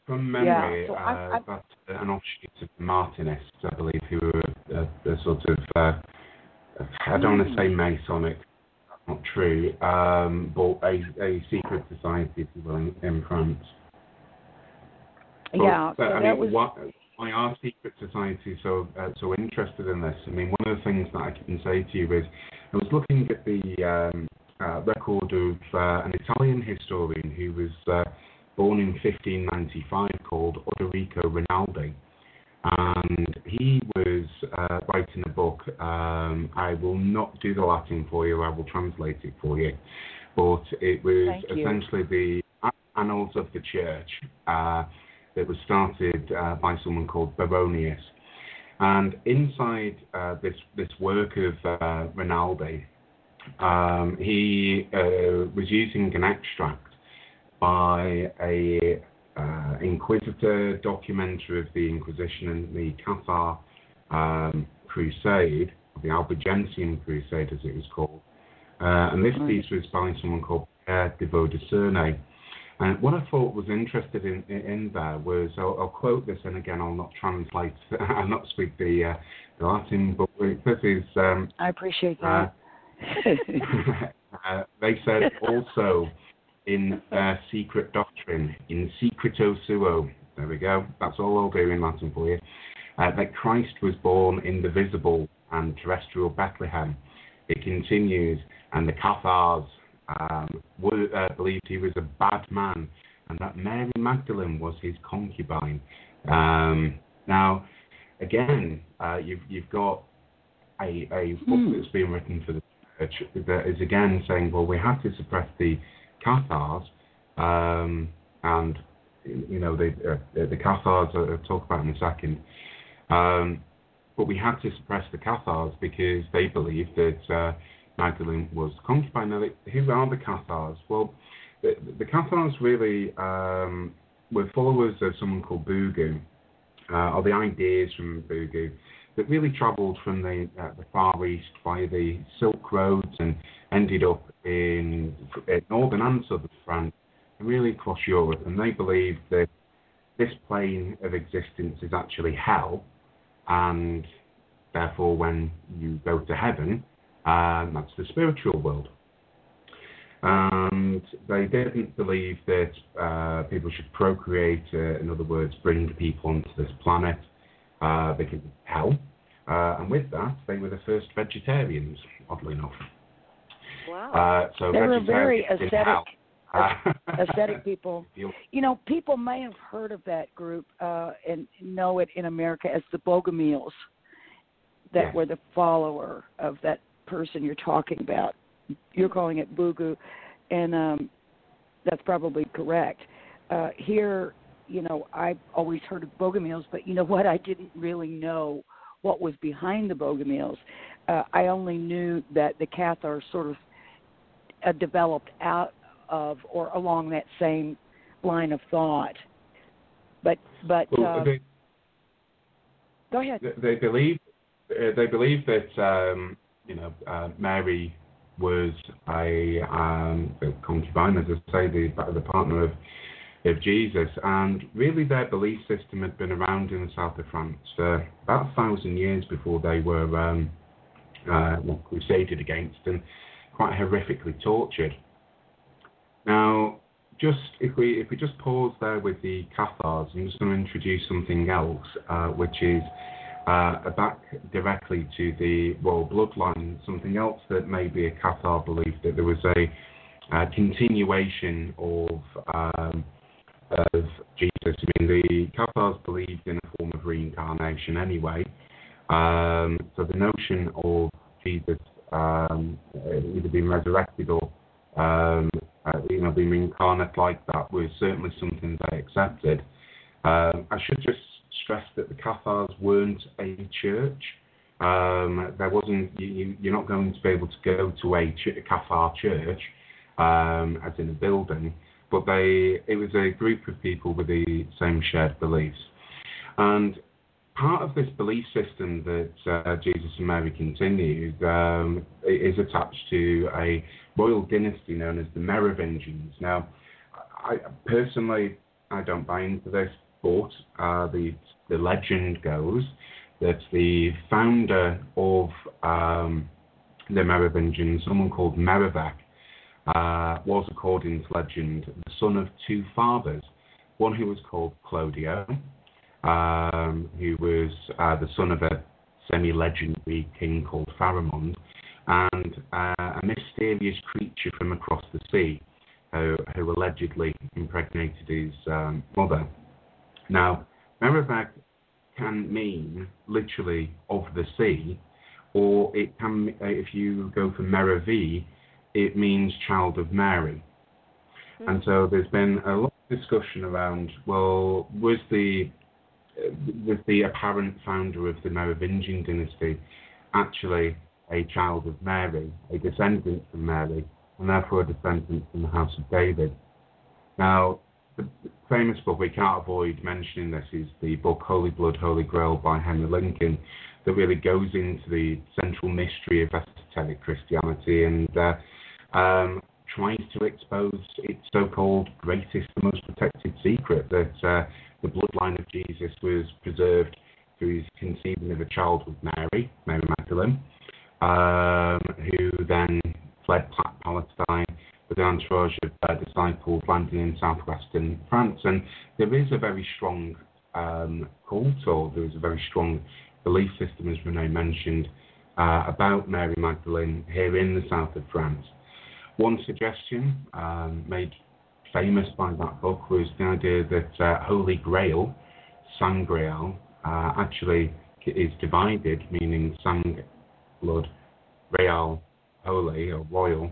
from memory, Yeah, so uh, I- I- that's an offshoot of the Martinists, I believe, who were a, a sort of, uh, I don't want to say Masonic, not true, um, but a, a secret society, if you will, in, in France. But, yeah, but, so I that mean, was what, why are secret societies so uh, so interested in this? I mean, one of the things that I can say to you is, I was looking at the um, uh, record of uh, an Italian historian who was uh, born in 1595 called Odorico Rinaldi. And he was uh, writing a book. Um, I will not do the Latin for you, I will translate it for you. But it was essentially the Annals of the Church. Uh, that was started uh, by someone called Baronius. And inside uh, this this work of uh, Rinaldi, um, he uh, was using an extract by a uh, inquisitor, documenter of the Inquisition and the Cathar um, Crusade, the Albigensian Crusade as it was called. Uh, and this piece was by someone called Pierre des Vaux-de-Cernay. And what I thought was interested in, in, in there was, I'll, I'll quote this, and again, I'll not translate, I'll not speak the, uh, the Latin, but this is, um, I appreciate uh, that. uh, they said also in their secret doctrine, in secreto suo, there we go, that's all I'll do in Latin for you, uh, that Christ was born in the visible and terrestrial Bethlehem. It continues, and the Cathars um, were, uh, believed he was a bad man, and that Mary Magdalene was his concubine. Um, now, again, uh, you've, you've got a, a book Hmm. that's been written for the church that is again saying, well, we have to suppress the Cathars, um, and you know the uh, the Cathars I'll talk about in a second. Um, but we had to suppress the Cathars because they believed that uh, Magdalene was concubine. Now, they, who are the Cathars? Well, the, the Cathars really um, were followers of someone called Bugu, uh, or the ideas from Bugu, that really travelled from the, uh, the Far East via the Silk Roads and ended up in uh, northern and southern France and really across Europe. And they believed that this plane of existence is actually hell, and therefore, when you go to heaven, um, that's the spiritual world. And they didn't believe that uh, people should procreate, uh, in other words, bring people onto this planet uh, because of hell. Uh, and with that, they were the first vegetarians, oddly enough. Wow. Uh, so They were very vegetarians in ascetic- Uh, Aesthetic people. you- You know, people may have heard of that group uh, and know it in America as the Bogomiles that Yes. were the follower of that person you're talking about. You're calling it Bugu, and um, that's probably correct. Uh, here, you know, I've always heard of Bogomiles, but you know what? I didn't really know what was behind the Bogomiles. Uh, I only knew that the Cathars sort of uh, developed out of or along that same line of thought. But but well, uh, they, go ahead. they believe uh, they believe that um, you know uh, Mary was a, um, a concubine, as I say, the, the partner of, of Jesus. And really, their belief system had been around in the south of France for about a thousand years before they were um, uh, crusaded against and quite horrifically tortured. Now, just if we if we just pause there with the Cathars, I'm just going to introduce something else, uh, which is uh, back directly to the royal bloodline. Something else that maybe a Cathar believed that there was a, a continuation of um, of Jesus. I mean, the Cathars believed in a form of reincarnation anyway. Um, so the notion of Jesus um, either being resurrected or um, uh, you know being incarnate like that was certainly something they accepted. Um, I should just stress that the Cathars weren't a church. Um, there wasn't you, you're not going to be able to go to a, ch- a Cathar church um, as in a building, but they it was a group of people with the same shared beliefs. And part of this belief system that uh, Jesus and Mary continued um, is attached to a royal dynasty known as the Merovingians. Now, I personally I don't buy into this, but uh, the the legend goes that the founder of um, the Merovingians, someone called Merovech, uh, was, according to legend, the son of two fathers. One who was called Clodio, um, who was uh, the son of a semi-legendary king called Pharamond, and uh, a mysterious creature from across the sea who, who allegedly impregnated his um, mother. Now, Merovech can mean literally of the sea, or it can, if you go for Merovi, it means child of Mary. Mm-hmm. And so there's been a lot of discussion around, well, was the was the apparent founder of the Merovingian dynasty actually a child of Mary, a descendant from Mary, and therefore a descendant from the house of David. Now, the famous book, we can't avoid mentioning this, is the book Holy Blood, Holy Grail by Henry Lincoln, that really goes into the central mystery of esoteric Christianity and uh, um, tries to expose its so called greatest and most protected secret that uh, the bloodline of Jesus was preserved through his conceiving of a child with Mary, Mary Magdalene, um, who then fled Palestine with an entourage of uh, disciples landing in southwestern France. And there is a very strong um, cult, or there is a very strong belief system, as Renee mentioned, uh, about Mary Magdalene here in the south of France. One suggestion um, made famous by that book was the idea that uh, Holy Grail, Sangreal, uh, actually is divided, meaning Sang blood, Real, holy or royal.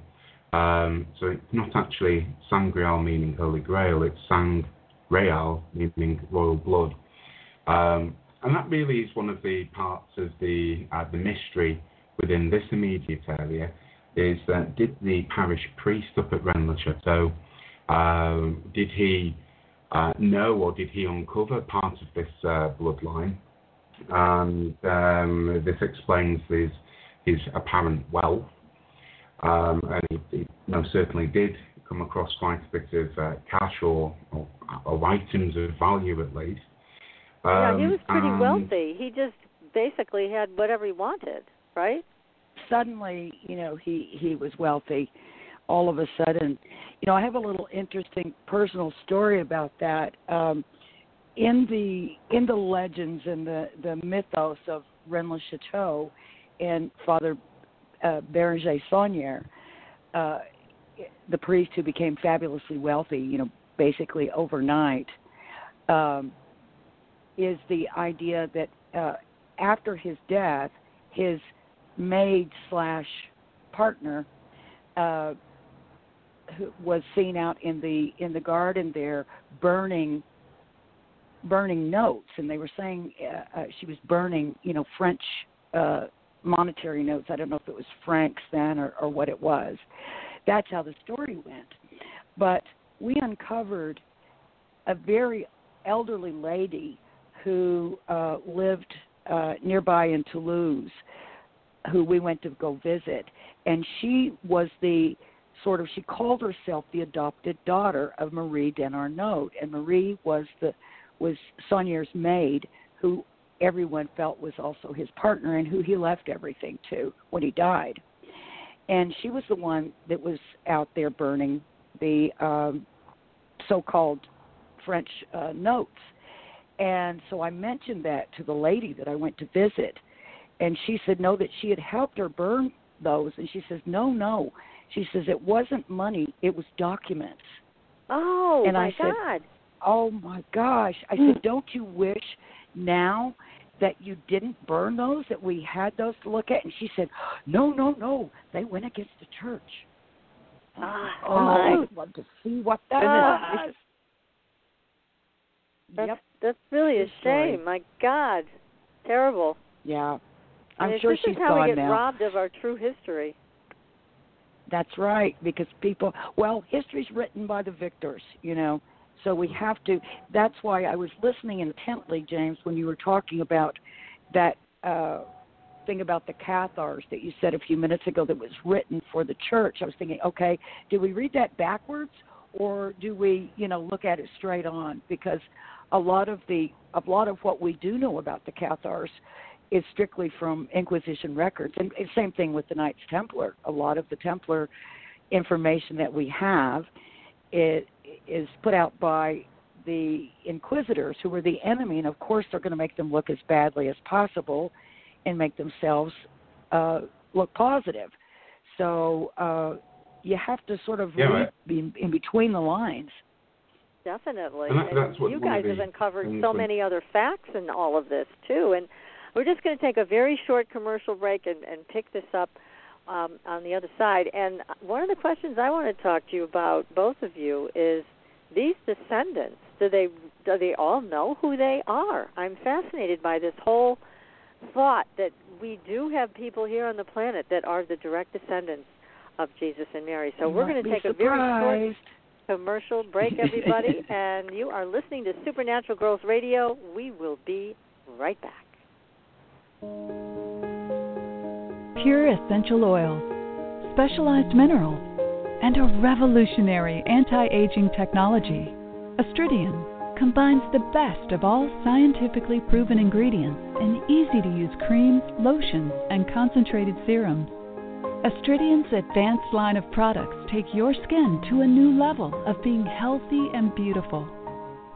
Um, so it's not actually Sangreal meaning Holy Grail, it's Sang Real meaning royal blood. Um, and that really is one of the parts of the uh, the mystery within this immediate area is that did the parish priest up at Rennes-le-Château um, did he uh, know or did he uncover part of this uh, bloodline? And um, this explains his, his apparent wealth. Um, and he, he most certainly did come across quite a bit of uh, cash or, or, or, items of value at least. yeah, he was pretty um, wealthy. He just basically had whatever he wanted, right? Suddenly, you know, he he was wealthy all of a sudden. You know, I have a little interesting personal story about that. Um, in the in the legends and the the mythos of Rennes Chateau and Father uh, Berenger Saunière, uh, the priest who became fabulously wealthy, you know, basically overnight, um, is the idea that uh, after his death, his maid slash partner uh, who was seen out in the in the garden there burning burning notes. And they were saying uh, uh, she was burning you know french uh monetary notes. I don't know if it was francs then or, or what it was. That's how the story went. But we uncovered a very elderly lady who uh lived uh nearby in toulouse who we went to go visit, and she was the sort of she called herself the adopted daughter of Marie Denarnaud, and Marie was the was Saunière's maid, who everyone felt was also his partner and who he left everything to when he died. And she was the one that was out there burning the um, so-called French uh, notes. And so I mentioned that to the lady that I went to visit, and she said no, that she had helped her burn those, and she says no, no, she says it wasn't money, it was documents. Oh and my I said, God! Oh my gosh! I said, don't you wish now that you didn't burn those, that we had those to look at? And she said, no, no, no, they went against the church. Ah, Oh, I would love to see what that Ah. was. That's Yep. that's really a shame. My God, terrible. Yeah. I'm sure this is how we get now. robbed of our true history. That's right, because people, well, history's written by the victors, you know. So we have to. That's why I was listening intently, James, when you were talking about that uh, thing about the Cathars that you said a few minutes ago that was written for the church. I was thinking, okay, do we read that backwards, or do we, you know, look at it straight on? Because a lot of the, a lot of what we do know about the Cathars is strictly from Inquisition records, and and same thing with the Knights Templar. A lot of the Templar information that we have it is put out by the inquisitors who were the enemy and of course they're going to make them look as badly as possible and make themselves uh look positive so uh you have to sort of Yeah, read right. be- in between the lines Definitely. And that- that's what you guys have uncovered so many other facts in all of this too. And we're just going to take a very short commercial break and, and pick this up um, on the other side. And one of the questions I want to talk to you about, both of you, is these descendants. Do they do they all know who they are? I'm fascinated by this whole thought that we do have people here on the planet that are the direct descendants of Jesus and Mary. So You we're going to take a very short commercial break, everybody, and you are listening to Supernatural Girls Radio. We will be right back. Pure essential oils, specialized minerals, and a revolutionary anti-aging technology. Astridian combines the best of all scientifically proven ingredients in easy-to-use creams, lotions, and concentrated serums. Astridian's advanced line of products take your skin to a new level of being healthy and beautiful.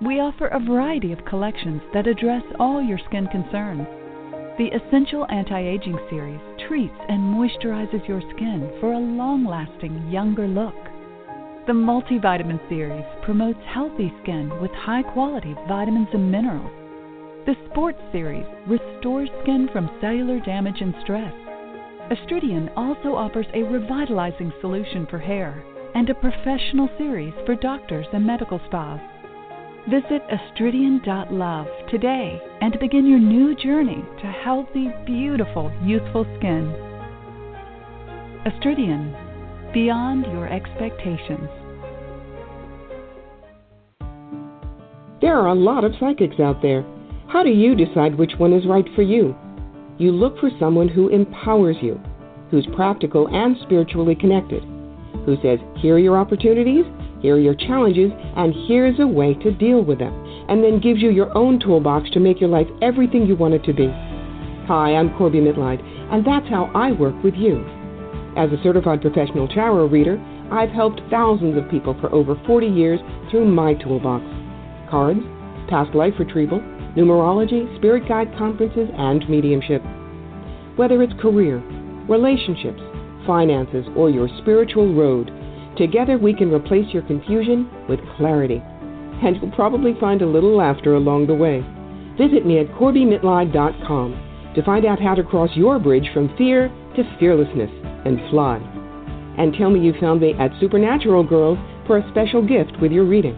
We offer a variety of collections that address all your skin concerns. The Essential Anti-Aging Series treats and moisturizes your skin for a long-lasting younger look. The Multivitamin Series promotes healthy skin with high-quality vitamins and minerals. The Sports Series restores skin from cellular damage and stress. Astridian also offers a revitalizing solution for hair and a professional series for doctors and medical spas. Visit astridian.love today and begin your new journey to healthy, beautiful, youthful skin. Astridian, beyond your expectations. There are a lot of psychics out there. How do you decide which one is right for you? You look for someone who empowers you, who's practical and spiritually connected, who says, here are your opportunities, here are your challenges, and here's a way to deal with them, and then gives you your own toolbox to make your life everything you want it to be. Hi, I'm Corbie Mitleid, and that's how I work with you. As a certified professional tarot reader, I've helped thousands of people for over 40 years through my toolbox cards, past life retrieval, numerology, spirit guide conferences, and mediumship. Whether it's career, relationships, finances, or your spiritual road, together we can replace your confusion with clarity. And you'll probably find a little laughter along the way. Visit me at CorbieMitleid.com to find out how to cross your bridge from fear to fearlessness and fly. And tell me you found me at Supernatural Girls for a special gift with your reading.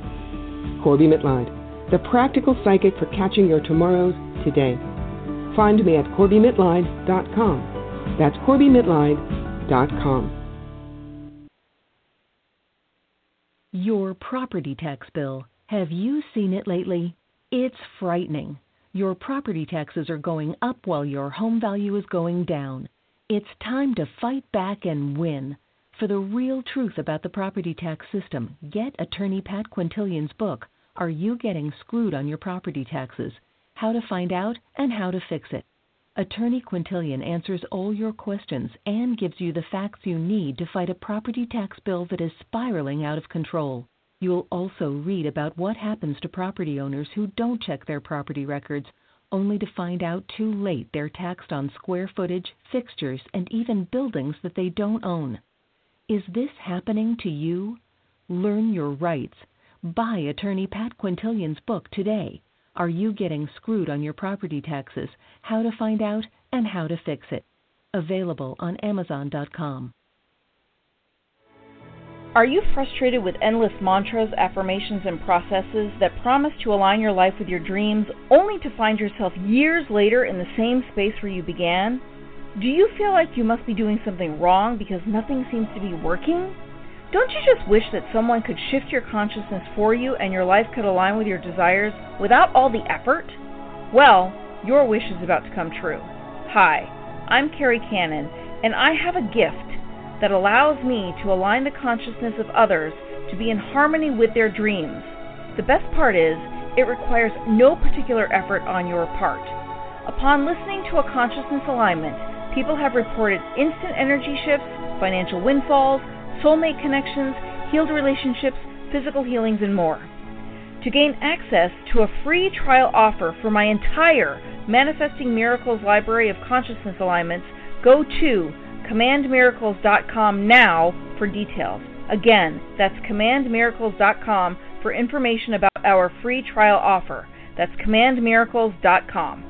Corbie Mitleid, the practical psychic for catching your tomorrows today. Find me at CorbieMitleid.com. That's CorbieMitleid.com. Your property tax bill. Have you seen it lately? It's frightening. Your property taxes are going up while your home value is going down. It's time to fight back and win. For the real truth about the property tax system, get attorney Pat Quintilian's book, Are You Getting Screwed on Your Property Taxes? How to Find Out and How to Fix It. Attorney Quintilian answers all your questions and gives you the facts you need to fight a property tax bill that is spiraling out of control. You'll also read about what happens to property owners who don't check their property records only to find out too late they're taxed on square footage, fixtures, and even buildings that they don't own. Is this happening to you? Learn your rights. Buy attorney Pat Quintilian's book today. Are you getting screwed on your property taxes? How to find out and how to fix it. Available on Amazon.com. Are you frustrated with endless mantras, affirmations, and processes that promise to align your life with your dreams only to find yourself years later in the same space where you began? Do you feel like you must be doing something wrong because nothing seems to be working? Don't you just wish that someone could shift your consciousness for you and your life could align with your desires without all the effort? Well, your wish is about to come true. Hi, I'm Carrie Cannon, and I have a gift that allows me to align the consciousness of others to be in harmony with their dreams. The best part is, it requires no particular effort on your part. Upon listening to a consciousness alignment, people have reported instant energy shifts, financial windfalls, soulmate connections, healed relationships, physical healings, and more. To gain access to a free trial offer for my entire Manifesting Miracles library of consciousness alignments, go to commandmiracles.com now for details. Again, that's commandmiracles.com for information about our free trial offer. That's commandmiracles.com.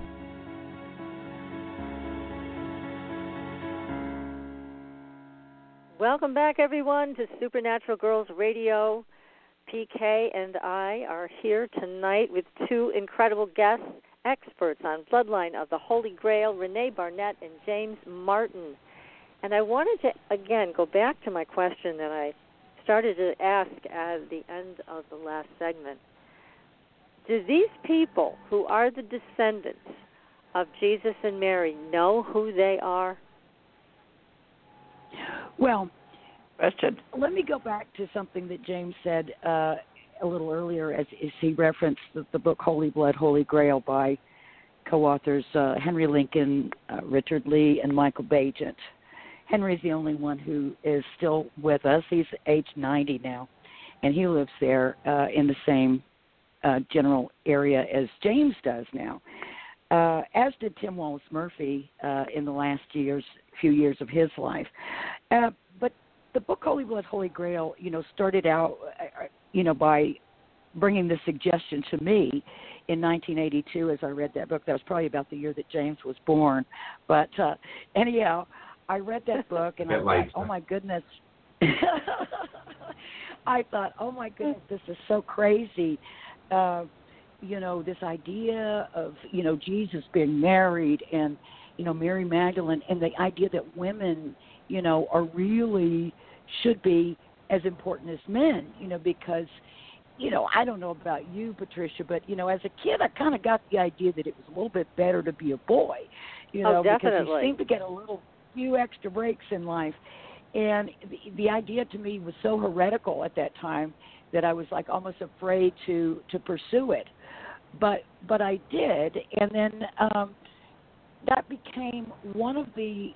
Welcome back, everyone, to Supernatural Girls Radio. PK and I are here tonight with two incredible guests, experts on Bloodline of the Holy Grail, Renee Barnett and James Martin. And I wanted to, again, go back to my question that I started to ask at the end of the last segment. Do these people who are the descendants of Jesus and Mary know who they are? Well, question. Let me go back to something that James said uh, a little earlier as, as he referenced the, the, book Holy Blood, Holy Grail by co authors uh, Henry Lincoln, uh, Richard Leigh, and Michael Baigent. Henry's the only one who is still with us. He's age 90 now, and he lives there uh, in the same uh, general area as James does now. Uh, as did Tim Wallace Murphy uh, in the last years, few years of his life. Uh, but the book Holy Blood, Holy Grail, you know, started out, uh, you know, by bringing the suggestion to me in 1982 as I read that book. That was probably about the year that James was born. But uh, anyhow, I read that book and I thought, oh my goodness. I thought, oh my goodness, this is so crazy. Uh, you know, this idea of you know Jesus being married and you know Mary Magdalene and the idea that women, you know, are really should be as important as men. You know, because you know, I don't know about you, Patricia, but you know, as a kid, I kind of got the idea that it was a little bit better to be a boy. You oh, know, definitely. because you seem to get a little few extra breaks in life. And the, the idea to me was so heretical at that time that I was like almost afraid to to pursue it. But but I did, and then um, that became one of the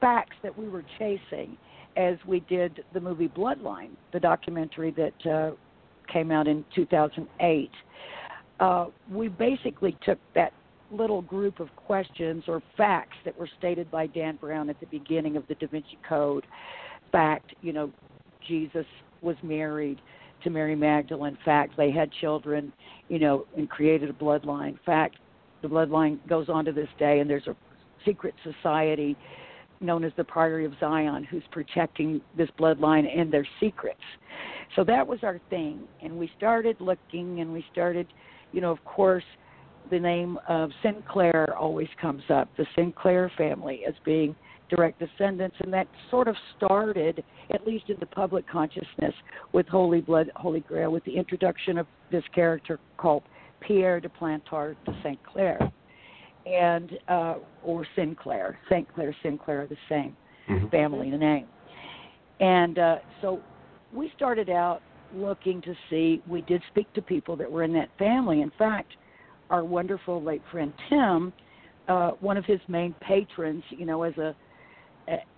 facts that we were chasing as we did the movie Bloodline, the documentary that uh, came out in 2008. Uh, we basically took that little group of questions or facts that were stated by Dan Brown at the beginning of the Da Vinci Code. Fact, you know, Jesus was married to Mary Magdalene. Fact, they had children, you know, and created a bloodline. Fact, the bloodline goes on to this day, and there's a secret society known as the Priory of Sion who's protecting this bloodline and their secrets. So that was our thing, and we started looking, and we started, you know, of course the name of Sinclair always comes up, the Sinclair family as being direct descendants, and that sort of started, at least in the public consciousness, with Holy Blood, Holy Grail, with the introduction of this character called Pierre de Plantard de Saint Clair. and uh, or Sinclair. St. Clair, Sinclair are the same mm-hmm. family name. And uh, so we started out looking to see. We did speak to people that were in that family. In fact, our wonderful late friend Tim, uh, one of his main patrons, you know, as a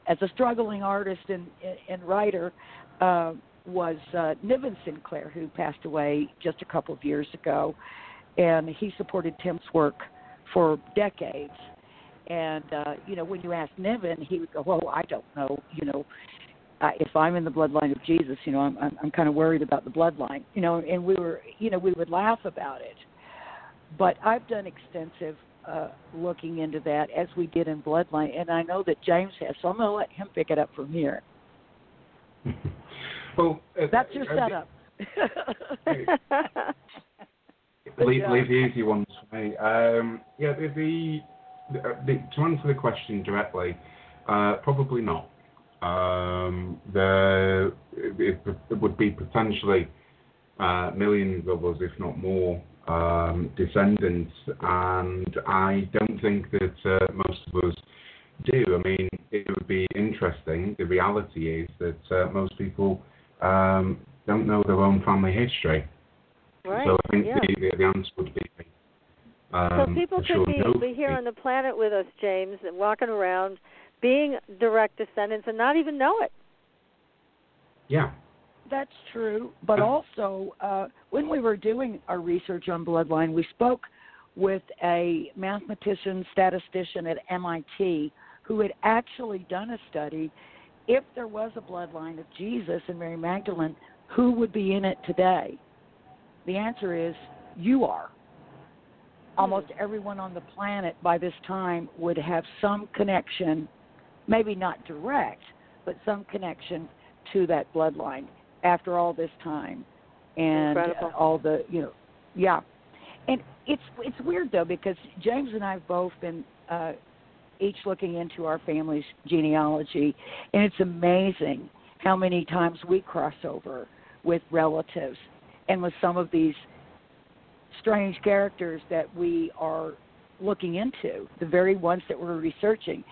as a struggling artist and and writer, uh, was uh, Niven Sinclair, who passed away just a couple of years ago, and he supported Tim's work for decades. And uh, you know, when you ask Niven, he would go, "Well, I don't know. You know, uh, if I'm in the bloodline of Jesus, you know, I'm I'm, I'm kind of worried about the bloodline. You know, and we were, you know, we would laugh about it. But I've done extensive uh, looking into that as we did in Bloodline, and I know that James has, so I'm going to let him pick it up from here. well, that's your setup. leave, leave the easy ones for me. Um, yeah, the, the, the, to answer the question directly, uh, probably not. Um, there it, it, would be potentially uh, millions of us, if not more, um, descendants, and I don't think that uh, most of us do. I mean, it would be interesting. The reality is that uh, most people um, don't know their own family history. Right. So I think yeah. the, the, answer would be. Um, so people could sure be, be here on the planet with us, James, and walking around, being direct descendants, and not even know it. Yeah, that's true. But also, uh, when we were doing our research on bloodline, we spoke with a mathematician statistician at MIT who had actually done a study. If there was a bloodline of Jesus and Mary Magdalene, who would be in it today? The answer is you are. Almost everyone on the planet by this time would have some connection, maybe not direct, but some connection to that bloodline after all this time. And Incredible. all the you know yeah. And it's it's weird though because james and i've both been uh each looking into our family's genealogy and it's amazing how many times we cross over with relatives and with some of these strange characters that we are looking into the very ones that we're researching.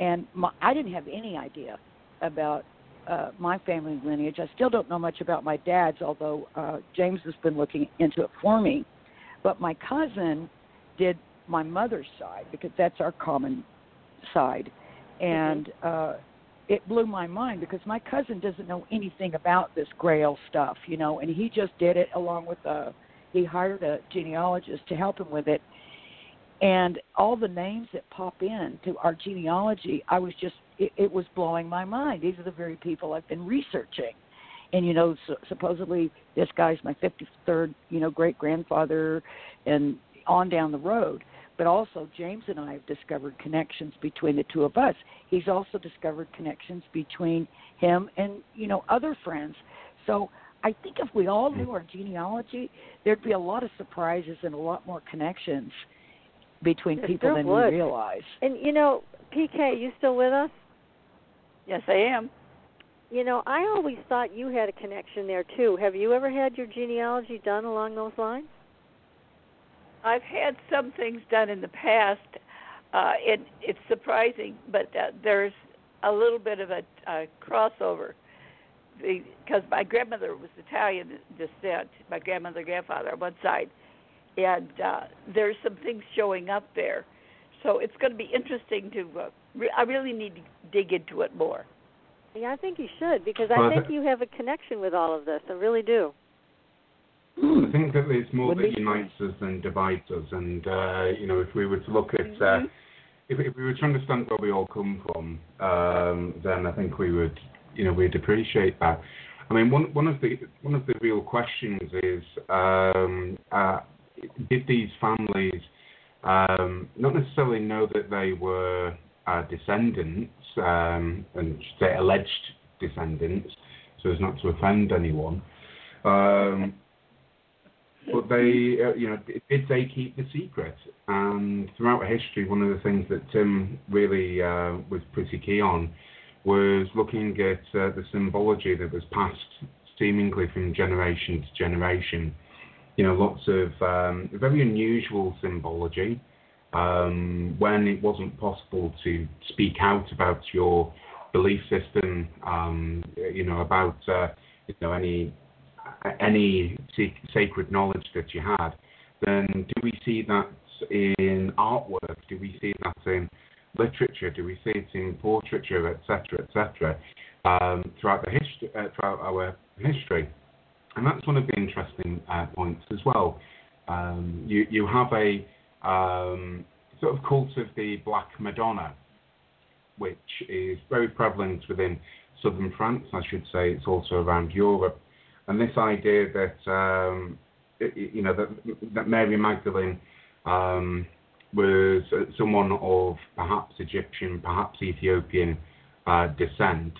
And my, i didn't have any idea about uh, my family lineage. I still don't know much about my dad's, although uh, James has been looking into it for me. But my cousin did my mother's side because that's our common side, and mm-hmm. uh, it blew my mind because my cousin doesn't know anything about this Grail stuff, you know, and he just did it along with a. Uh, he hired a genealogist to help him with it, and all the names that pop in to our genealogy, I was just it, it was blowing my mind. These are the very people I've been researching, and you know, so, supposedly this guy's my 53rd, you know, great grandfather, and on down the road. But also, James and I have discovered connections between the two of us. He's also discovered connections between him and you know other friends. So I think if we all knew our genealogy, there'd be a lot of surprises and a lot more connections between people than would. we realize. And you know, PK, you still with us? Yes, I am. You know, I always thought you had a connection there too. Have you ever had your genealogy done along those lines? I've had some things done in the past. Uh, it, it's surprising, but uh, there's a little bit of a, a crossover because my grandmother was Italian descent, my grandmother, grandfather on one side, and uh, there's some things showing up there. So it's going to be interesting to. Uh, re- I really need to dig into it more. Yeah, I think you should because I think you have a connection with all of this. I really do. I think that there's more Would that be unites us than divides us, and uh, you know, if we were to look at, uh, Mhm. if, if we were to understand where we all come from, um, then I think we would, you know, we'd appreciate that. I mean, one one of the one of the real questions is, um, uh, did these families um, not necessarily know that they were uh, descendants, um, and say alleged descendants, so as not to offend anyone. Um, but they, uh, you know, did they keep the secret? And throughout history, one of the things that Tim really uh, was pretty key on was looking at uh, the symbology that was passed seemingly from generation to generation. You know, lots of um, very unusual symbology, um, when it wasn't possible to speak out about your belief system, um, you know, about uh, you know any any sacred knowledge that you had, then do we see that in artwork? Do we see that in literature? Do we see it in portraiture, etc., etc., um, throughout the history, uh, throughout our history? And that's one of the interesting uh, points as well. Um, you you have a um, sort of cult of the Black Madonna, which is very prevalent within southern France. I should say it's also around Europe, and this idea that um, you know that, that Mary Magdalene um, was someone of perhaps Egyptian, perhaps Ethiopian uh, descent,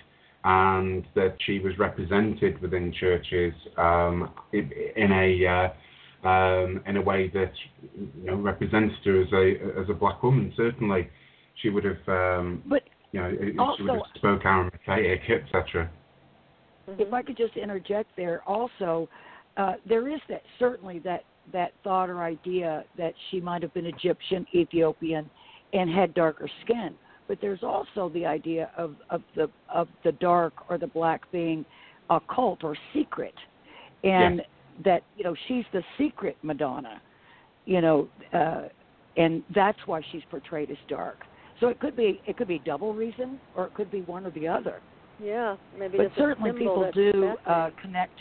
and that she was represented within churches um, in a uh, um, in a way that you know represented her as a as a black woman. Certainly, she would have. Um, but you know, also, she would have spoke Aramaic, etc. If I could just interject there, also, uh, there is that certainly that that thought or idea that she might have been Egyptian, Ethiopian, and had darker skin. But there's also the idea of, of the of the dark or the black being occult or secret, and yes. that you know she's the secret Madonna, you know, uh, and that's why she's portrayed as dark. So it could be it could be double reason or it could be one or the other. Yeah, maybe. But certainly people do uh, connect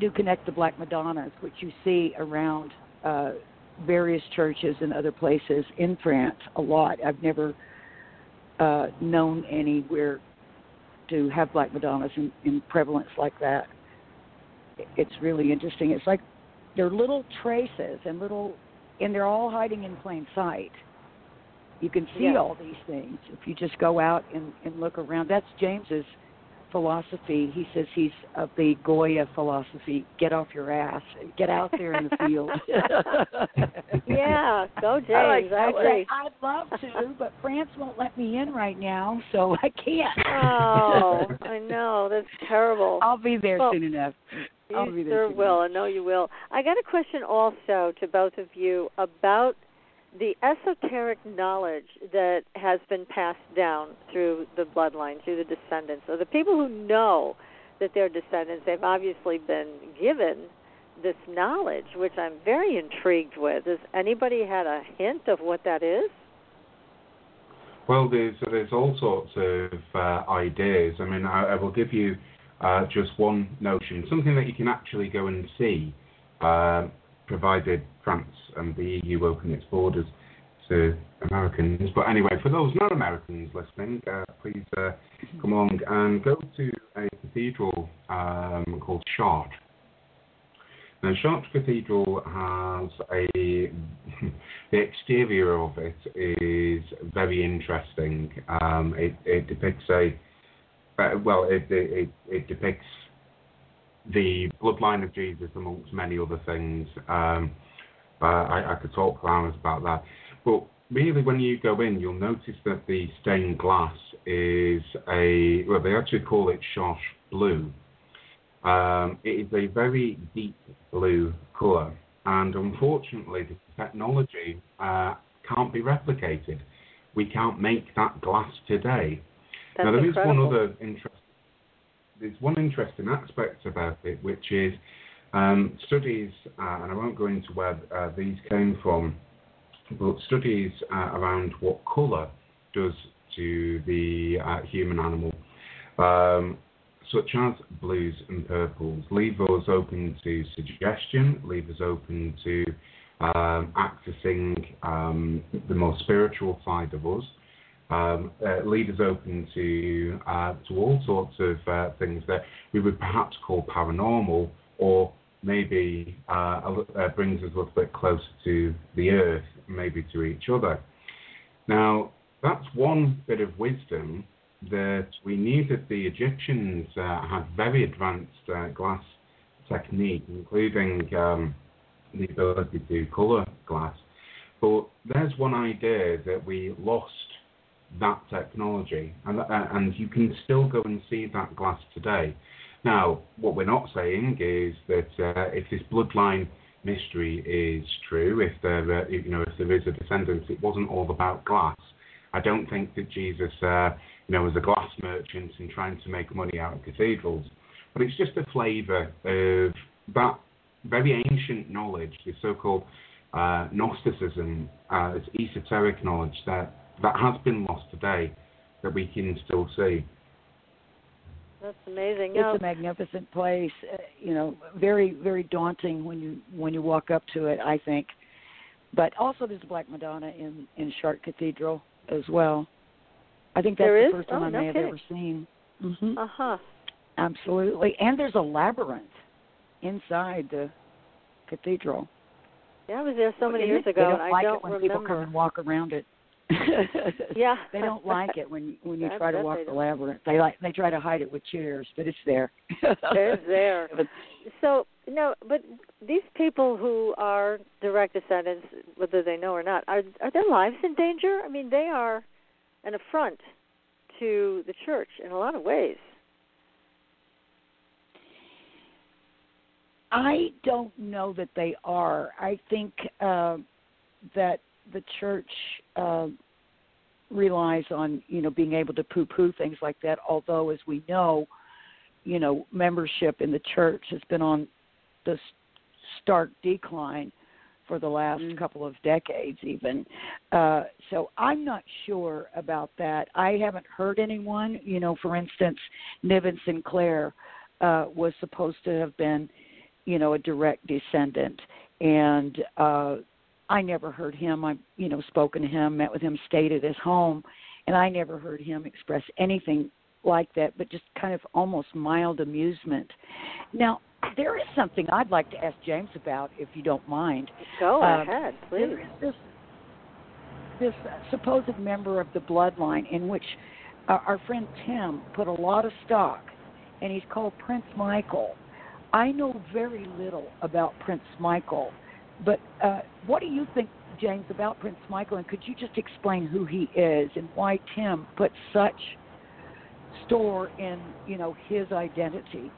do connect the Black Madonnas, which you see around uh, various churches and other places in France a lot. I've never uh, known anywhere to have Black Madonnas in, in prevalence like that. It's really interesting. It's like they're little traces and little, and they're all hiding in plain sight. You can see yes. all these things if you just go out and, and look around. That's James's philosophy. He says he's of the Goya philosophy. Get off your ass. Get out there in the field. yeah, go James. I, like, I agree. I'd love to, but France won't let me in right now, so I can't. oh, I know. That's terrible. I'll be there well, soon enough. I'll you be there sure soon will. enough. I know you will. I got a question also to both of you about the esoteric knowledge that has been passed down through the bloodline, through the descendants. So the people who know that they're descendants, they've obviously been given this knowledge, which I'm very intrigued with. Has anybody had a hint of what that is? Well, there's there's all sorts of uh, ideas. I mean, I, I will give you uh, just one notion, something that you can actually go and see. Uh, provided France and the EU open its borders to Americans. But anyway, for those non-Americans listening, uh, please uh, come along and go to a cathedral um, called Chartres. Now, Chartres Cathedral has a the exterior of it is very interesting. Um, it, it, depicts a uh, well, it, it, it depicts the bloodline of Jesus, amongst many other things. Um, I, I, could talk for hours about that. But really, when you go in, you'll notice that the stained glass is a, well, they actually call it Chartres blue. Um, it is a very deep blue colour, and unfortunately, the technology uh, can't be replicated. We can't make that glass today. That's now, there incredible. is one other interest there's one interesting aspect about it, which is um, studies, uh, and I won't go into where uh, these came from, but studies uh, around what colour does to the uh, human animal, um, such as blues and purples, leave us open to suggestion, leave us open to um, accessing um, the more spiritual side of us um, uh, leave us open to uh, to all sorts of uh, things that we would perhaps call paranormal, or maybe uh, uh, brings us a little bit closer to the earth, maybe to each other. Now, that's one bit of wisdom that we knew that the Egyptians uh, had very advanced glass technique, including um, the ability to color glass. But there's one idea that we lost that technology, and, uh, and you can still go and see that glass today. Now, what we're not saying is that uh, if this bloodline mystery is true, if there, uh, you know, if there is a descendant, it wasn't all about glass. I don't think that Jesus, uh, you know, was a glass merchant and trying to make money out of cathedrals, but it's just a flavour of that very ancient knowledge, the so-called uh, Gnosticism, uh, esoteric knowledge that that has been lost today, that we can still see. That's amazing. It's no. a magnificent place. Uh, you know, very very daunting when you when you walk up to it. I think, but also there's a Black Madonna in in Chartres Cathedral as well. I think that's there the is? first one oh, I no may have ever seen. Mm-hmm. Uh huh. Absolutely, and there's a labyrinth inside the cathedral. Yeah, I was there so many they, years ago, they don't and I don't it when remember. people come and walk around it. Yeah, they don't like it when when you try to walk the labyrinth. They like they try to hide it with chairs, but it's there. it's there. So no, but these people who are direct descendants, whether they know or not, are are their lives in danger? I mean, they are an affront to the church in a lot of ways. I don't know that they are. I think uh, that the church uh, relies on you know being able to poo-poo things like that. Although, as we know, you know membership in the church has been on the stark decline for the last Mm. couple of decades, even. Uh, so I'm not sure about that. I haven't heard anyone. You know, for instance, Niven Sinclair uh, was supposed to have been you know a direct descendant and uh i never heard him. I you know spoken to him met with him stayed at his home and i never heard him express anything like that but just kind of almost mild amusement. Now there is something i'd like to ask james about if you don't mind. Go Uh, ahead, please. is this this supposed member of the bloodline in which uh, our friend tim put a lot of stock and he's called prince michael. I know very little about Prince Michael, but uh, what do you think, James, about Prince Michael? And could you just explain who he is and why Tim put such store in, you know, his identity?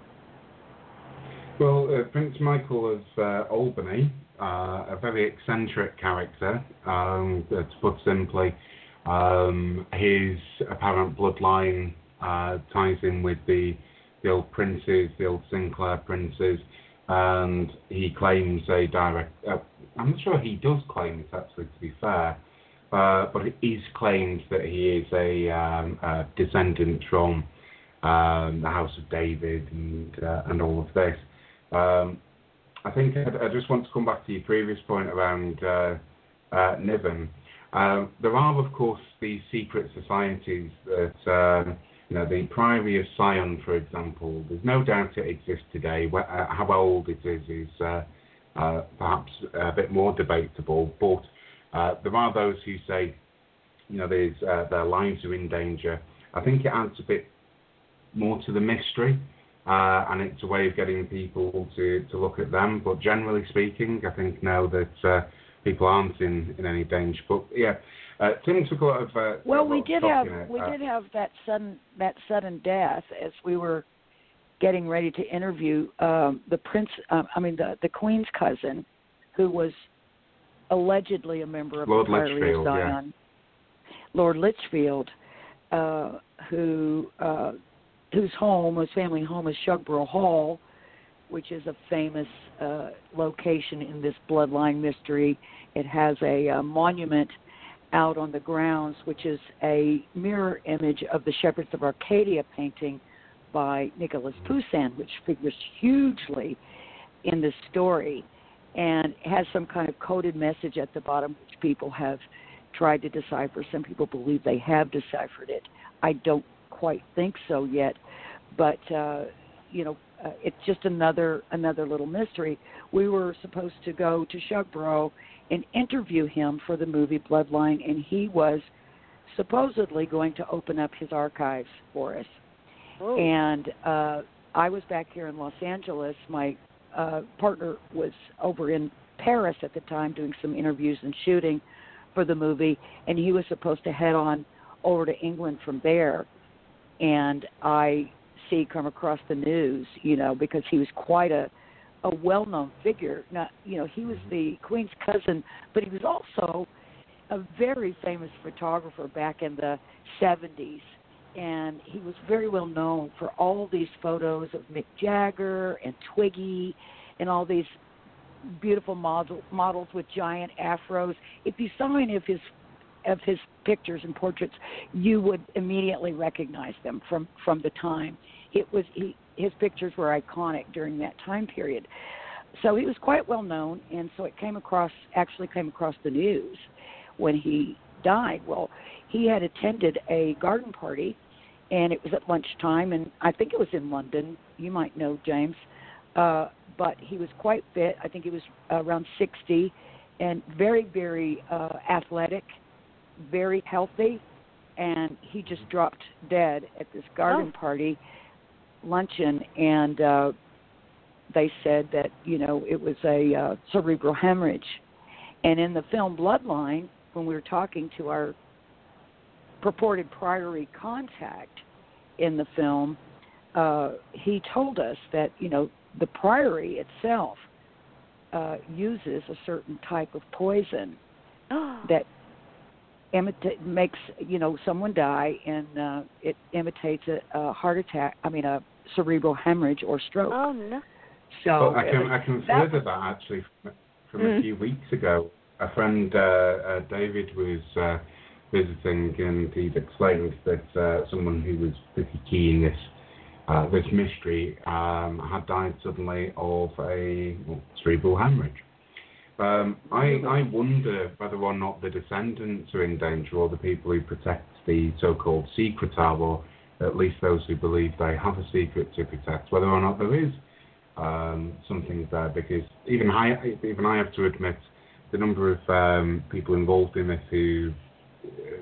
Well, uh, Prince Michael of uh, Albany, uh, a very eccentric character, um, to put simply. Um, his apparent bloodline uh, ties in with the, the old princes, the old Sinclair princes, and he claims a direct. Uh, I'm not sure he does claim it actually, to be fair, uh, but it is claimed that he is a, um, a descendant from um, the House of David and uh, and all of this. Um, I think I, I just want to come back to your previous point around uh, uh, Niven. Um, there are, of course, these secret societies that, um, you know, the Priory of Sion, for example. There's no doubt it exists today. Uh, how old it is is uh, uh, perhaps a bit more debatable, but uh, there are those who say, you know, uh, their lives are in danger. I think it adds a bit more to the mystery. Uh, and it's a way of getting people to, to look at them. But generally speaking, I think now that people aren't in, in any danger. But yeah, uh, Tim took a lot of. Uh, Well, we did have we Uh, did have that sudden that sudden death as we were getting ready to interview um, the prince. Um, I mean the the queen's cousin, who was allegedly a member of Lord the Priory of Lichfield, yeah. Sion, Lord Lichfield, uh, who uh, whose home, his family home, is Shugborough Hall, which is a famous uh, location in this bloodline mystery. It has a uh, monument out on the grounds, which is a mirror image of the Shepherds of Arcadia painting by Nicolas Poussin, which figures hugely in the story and has some kind of coded message at the bottom, which people have tried to decipher. Some people believe they have deciphered it. I don't quite think so yet, but uh, you know, uh, it's just another another little mystery. We were supposed to go to Shugborough and interview him for the movie Bloodline, and he was supposedly going to open up his archives for us. Oh. And uh, I was back here in Los Angeles. My uh, partner was over in Paris at the time doing some interviews and shooting for the movie, and he was supposed to head on over to England from there. And I see come across the news, you know, because he was quite a a well-known figure. Not, you know, he was mm-hmm. the Queen's cousin, but he was also a very famous photographer back in the 70s and he was very well known for all these photos of Mick Jagger and Twiggy and all these beautiful model, models with giant afros. If you saw any of his of his pictures and portraits, you would immediately recognize them from from the time. It was he, his pictures were iconic during that time period. So he was quite well known, and so it came across actually came across the news when he died. Well, he had attended a garden party and it was at lunchtime, and I think it was in London. You might know James, uh, but he was quite fit. I think he was around 60, and very, very uh, athletic, very healthy, and he just dropped dead at this garden oh. party luncheon, and uh, they said that you know it was a uh, cerebral hemorrhage, and in the film Bloodline, when we were talking to our purported priory contact in the film, uh, he told us that you know the priory itself uh, uses a certain type of poison that imita- makes you know someone die, and uh, it imitates a, a heart attack. I mean, a cerebral hemorrhage or stroke. Oh no! So well, I can I can further that actually from, from mm. a few weeks ago. A friend, uh, uh, David, was uh, visiting, and he'd explained that uh, someone who was pretty key in this uh, this mystery um, had died suddenly of a well, cerebral hemorrhage. Um, I, I wonder whether or not the descendants are in danger, or the people who protect the so-called secret are, or at least those who believe they have a secret to protect, whether or not there is um, something there. Because even I, even I have to admit, the number of um, people involved in this who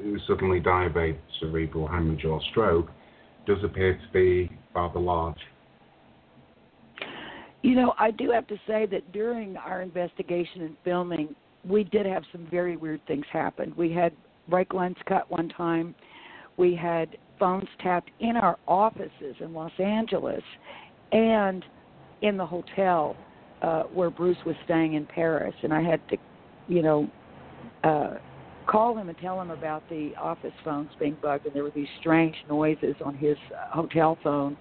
who suddenly die of a cerebral hemorrhage or stroke does appear to be rather large. You know, I do have to say that during our investigation and filming, we did have some very weird things happen. We had brake lines cut one time. We had phones tapped in our offices in Los Angeles and in the hotel uh, where Bruce was staying in Paris. And I had to, you know, uh, call him and tell him about the office phones being bugged, and there were these strange noises on his uh, hotel phone,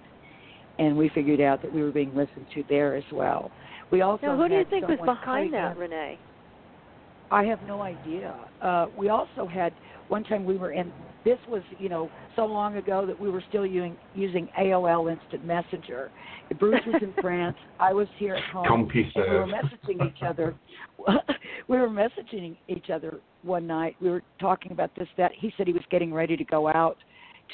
and we figured out that we were being listened to there as well. We also now, who do you think was behind that, Renee? I have no idea. Uh, we also had one time we were in. This was you know so long ago that we were still using using AOL Instant Messenger. Bruce was in France. I was here at home. we were messaging each other. we were messaging each other one night. We were talking about this that he said he was getting ready to go out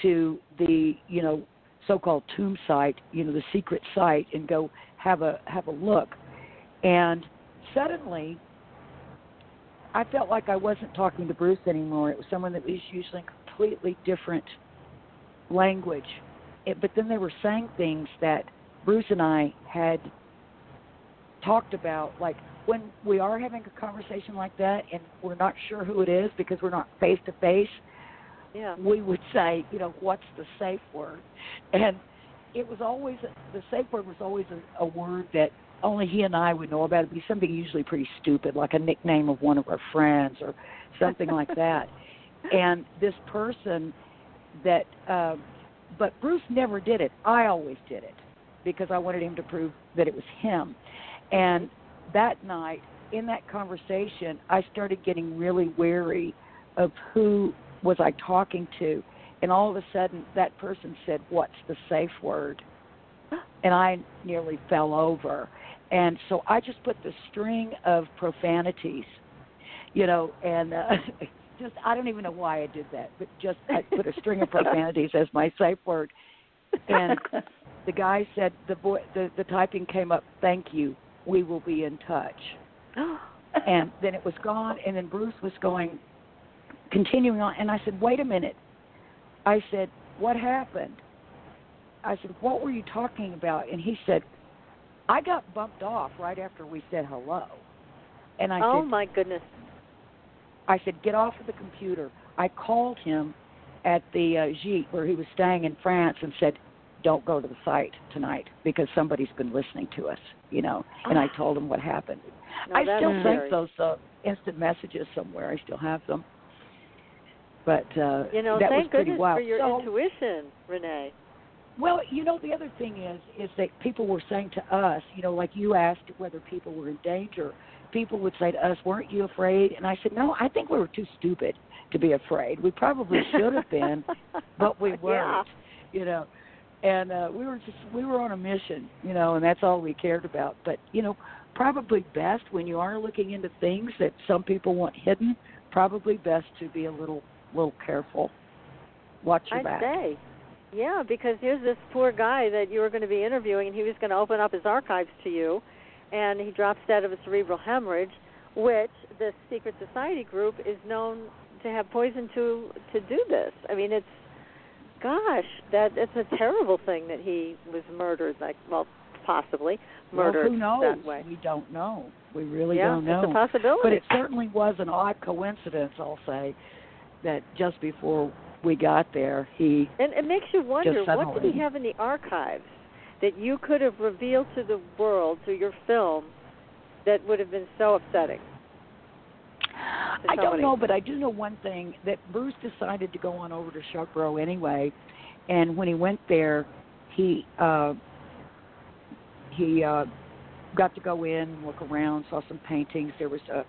to the you know so-called tomb site, you know the secret site, and go have a have a look. And suddenly, I felt like I wasn't talking to Bruce anymore. It was someone that was using completely different language. It, but then they were saying things that Bruce and I had talked about, like when we are having a conversation like that and we're not sure who it is because we're not face to face, yeah, we would say, you know, what's the safe word? And it was always the safe word was always a, a word that only he and I would know about. It'd be something usually pretty stupid, like a nickname of one of our friends or something like that. And this person that, uh, but Bruce never did it. I always did it because I wanted him to prove that it was him. And that night, in that conversation, I started getting really wary of who was I talking to. And all of a sudden, that person said, What's the safe word? And I nearly fell over. And so I just put the string of profanities, you know, and uh, just, I don't even know why I did that, but just I put a string of profanities as my safe word. And the guy said, the, boy, the, the typing came up, Thank you we will be in touch. and then it was gone, and then Bruce was going, continuing on, and I said, wait a minute. I said, what happened? I said, what were you talking about? And he said, I got bumped off right after we said hello. And I oh said, my goodness. I said, get off of the computer. I called him at the uh, Gite where he was staying in France and said, don't go to the site tonight because somebody's been listening to us, you know. And I told him what happened. No, I still think those uh, instant messages somewhere. I still have them. But uh, You know, that was thank pretty goodness wild. for your so, intuition, Renee. well, you know, the other thing is, is that people were saying to us, you know, like you asked whether people were in danger. People would say to us, "Weren't you afraid?" And I said, "No, I think we were too stupid to be afraid. We probably should have been, but we weren't." You know, and uh, we were just we were on a mission, you know, and that's all we cared about. But you know, probably best when you are looking into things that some people want hidden. Probably best to be a little little careful. Watch your I'd back. say. Yeah, because here's this poor guy that you were going to be interviewing, and he was going to open up his archives to you, and he drops dead of a cerebral hemorrhage, which the secret society group is known to have poison to to do this. I mean, it's gosh, that it's a terrible thing that he was murdered. Like, well, possibly murdered well, who knows? that way. We don't know. We really yeah, don't know. it's a possibility. But it certainly was an odd coincidence, I'll say, that just before we got there, he And it makes you wonder what did he have in the archives that you could have revealed to the world through your film that would have been so upsetting. I don't know, but I do know one thing that Bruce decided to go on over to Shugborough anyway, and when he went there, he uh he uh got to go in, look around, saw some paintings. There was a,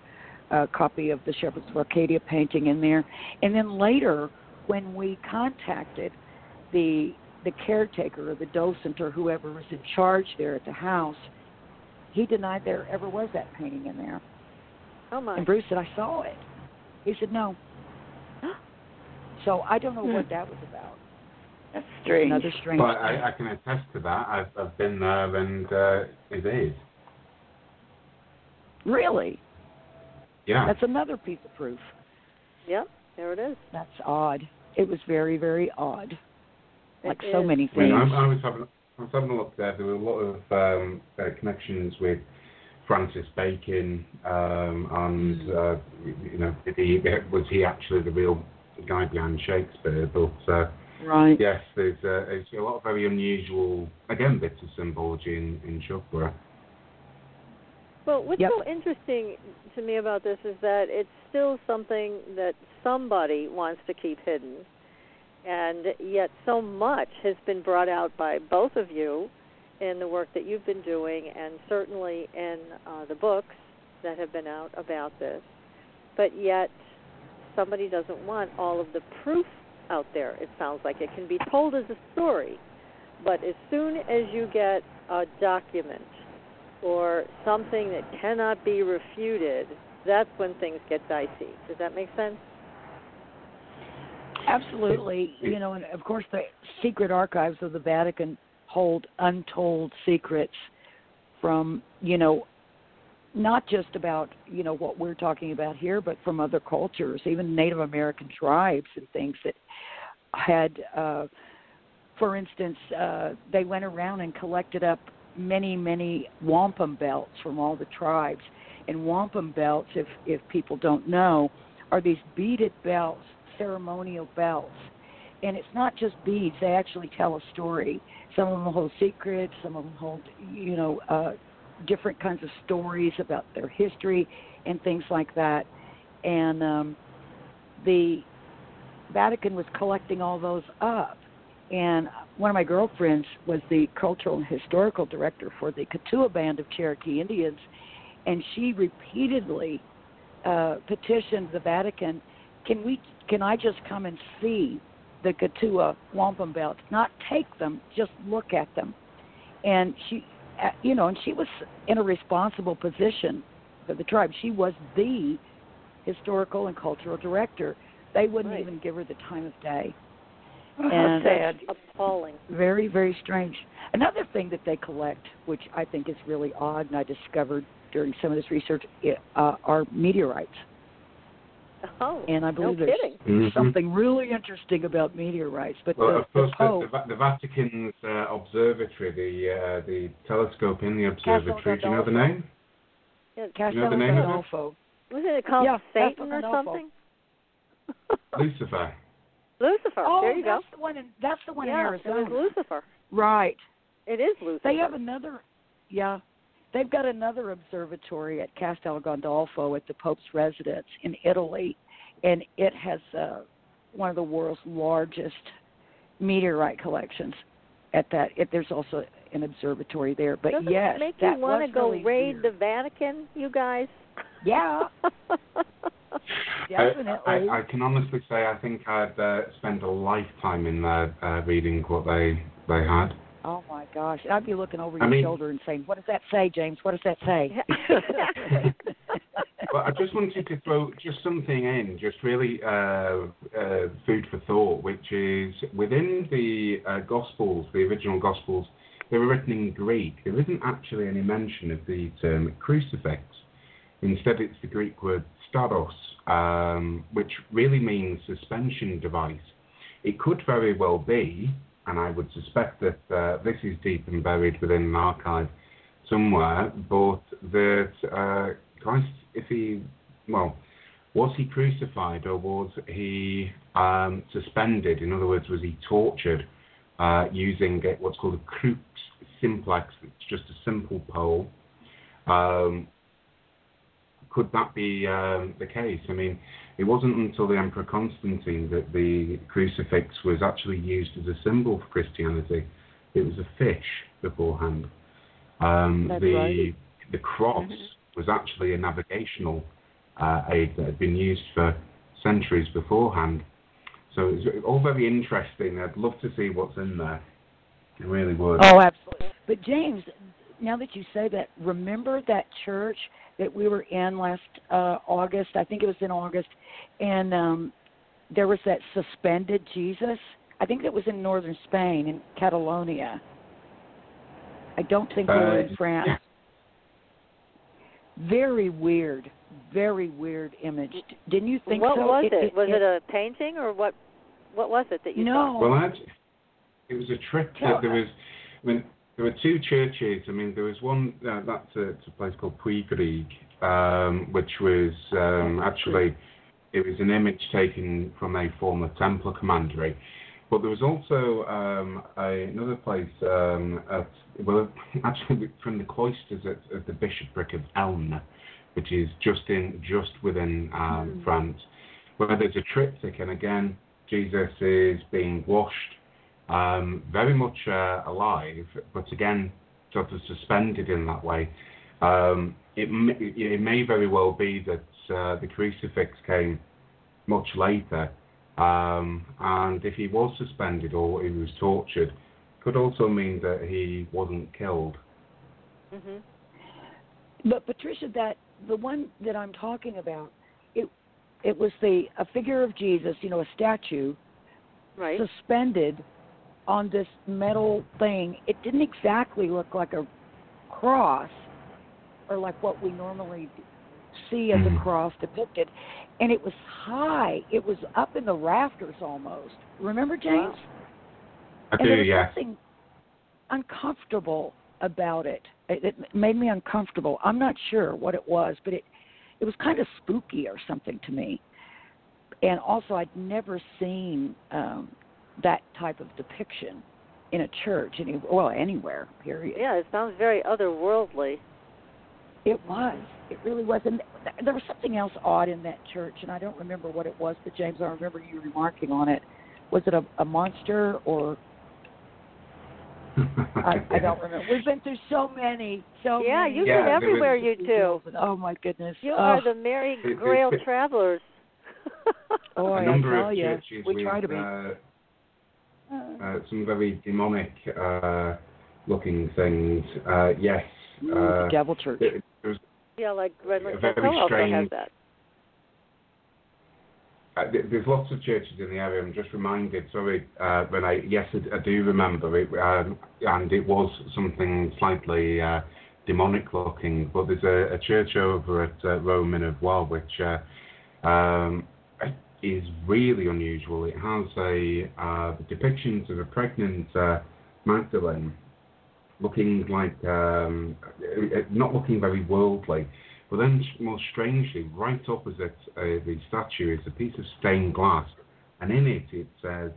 a copy of the Shepherds of Arcadia painting in there, and then later, when we contacted the the caretaker or the docent or whoever was in charge there at the house, he denied there ever was that painting in there. Oh my. And Bruce said, I saw it. He said, no. So I don't know Hmm. what that was about. That's strange. Another strange But thing. I, I can attest to that. I've, I've been there, and uh, it is. Really? Yeah. That's another piece of proof. Yep, there it is. That's odd. It was very, very odd. It Like so is. many I, mean, things. I, I was having I was having a look there. There were a lot of um, uh, connections with Francis Bacon, um, and Hmm. uh, you know, he, was he actually the real guy behind Shakespeare? But uh, Right. yes, there's, uh, there's a lot of very unusual, again, bits of symbology in in Shugborough. Well, what's Yep. so interesting to me about this is that it's still something that somebody wants to keep hidden, and yet so much has been brought out by both of you in the work that you've been doing, and certainly in uh, the books that have been out about this. But yet, somebody doesn't want all of the proof out there. It sounds like it can be told as a story, but as soon as you get a document or something that cannot be refuted, that's when things get dicey. Does that make sense? Absolutely. You know, and of course, the secret archives of the Vatican hold untold secrets from, you know, not just about, you know, what we're talking about here, but from other cultures, even Native American tribes and things that had, uh, for instance, uh, they went around and collected up many, many wampum belts from all the tribes. And wampum belts, if if people don't know, are these beaded belts, ceremonial bells. And it's not just beads; they actually tell a story. Some of them hold secrets. Some of them hold, you know, uh, different kinds of stories about their history and things like that. And um, the Vatican was collecting all those up. And one of my girlfriends was the cultural and historical director for the Keetoowah Band of Cherokee Indians, and she repeatedly uh, petitioned the Vatican, "Can we? Can I just come and see the Keetoowah wampum belts? Not take them, just look at them." And she, uh, you know, and she was in a responsible position for the tribe. She was the historical and cultural director. They wouldn't Right. even give her the time of day. Oh, And- sad. Appalling. Very, very strange. Another thing that they collect, which I think is really odd, and I discovered during some of this research, uh, are meteorites. Oh, And I no believe there's kidding. Mhm. something really interesting about meteorites. But Well, the, of course, the the, the, Vatican's uh, observatory, the uh, the telescope in the observatory. Do you know the name? Yeah, Castel know the name of it? Wasn't it called Yeah, Satan Castle or something? Lucifer. Lucifer. Oh, there you go. that's the one. In, that's the one yeah, in Arizona. it was Lucifer. Right. It is Lucifer. They have another. Yeah, they've got another observatory at Castel Gandolfo at the Pope's residence in Italy, and it has uh, one of the world's largest meteorite collections. At that, it, there's also an observatory there. But Doesn't yes, it make that you want to go really raid weird. the Vatican, you guys? Yeah. Definitely. I, I, I can honestly say I think I've uh, spend a lifetime in there uh, reading what they they had. Oh my gosh! I'd be looking over I your mean- shoulder and saying, "What does that say, James? What does that say?" Well, I just wanted to throw just something in, just really uh, uh, food for thought, which is within the uh, Gospels, the original Gospels, they were written in Greek. There isn't actually any mention of the term crucifix. Instead, it's the Greek word stauros, um, which really means suspension device. It could very well be, and I would suspect that uh, this is deep and buried within an archive somewhere, but that uh, Christ, if he, well, was he crucified or was he um, suspended? In other words, was he tortured uh, using what's called a crux simplex? It's just a simple pole. Um, could that be um, the case? I mean, it wasn't until the Emperor Constantine that the crucifix was actually used as a symbol for Christianity. It was a fish beforehand. Um, the right. the cross was actually a navigational uh, aid that had been used for centuries beforehand. So it's all very interesting. I'd love to see what's in there. I really would. Oh, absolutely. But James, now that you say that, remember that church that we were in last uh August? I think it was in August, and um there was that suspended Jesus. I think it was in northern Spain, in Catalonia. I don't think we were in Uh, France. yeah. Very weird, very weird image. Didn't you think what so? was it? Was it, a painting or what? What was it that you No. saw? Well, I'd, it was a trip. Tell That there was, I mean, there were two churches. I mean, there was one uh, that's a, it's a place called Puig-reig, um, which was um, actually it was an image taken from a former Templar commandery. But there was also um, a, another place um, at well, actually from the cloisters at, at the bishopric of Elne, which is just in just within um, France, where there's a triptych, and again Jesus is being washed, um, very much uh, alive, but again sort of suspended in that way. Um, it, may, it may very well be that uh, the crucifix came much later, um, and if he was suspended or he was tortured, could also mean that he wasn't killed. hmm But Patricia, that the one that I'm talking about, it it was the a figure of Jesus, you know, a statue Right. suspended on this metal thing. It didn't exactly look like a cross or like what we normally see as a Mhm. cross depicted, and it was high. It was up in the rafters almost. Remember, James? I and do, there was yes. something uncomfortable about it. it. It made me uncomfortable. I'm not sure what it was, but it it was kind of spooky or something to me. And also, I'd never seen um, that type of depiction in a church, any well anywhere. Period. Yeah, it sounds very otherworldly. It was. It really was. And there was something else odd in that church, and I don't remember what it was. But James, I remember you remarking on it. Was it a, a monster or I, I don't remember. We've been through so many, so Yeah, many. you've Yeah, been everywhere, you two. Oh my goodness. You oh, are the Mary It- it- Grail travelers. oh, a I number tell of you, churches we with try to be. uh, uh, some very demonic uh, looking things. Uh, yes, Ooh, uh, the devil church. there there was yeah, like very Hotel also has that. Uh, there's lots of churches in the area. I'm just reminded. Sorry, uh, Renee. Yes, I, I do remember it, um, and it was something slightly uh, demonic looking. But there's a, a church over at uh, Rome in Avois which uh, um, is really unusual. It has a uh, depictions of a pregnant uh, Magdalene looking like um, uh, uh, not looking very worldly. But then, more strangely, right opposite uh, the statue is a piece of stained glass, and in it it says,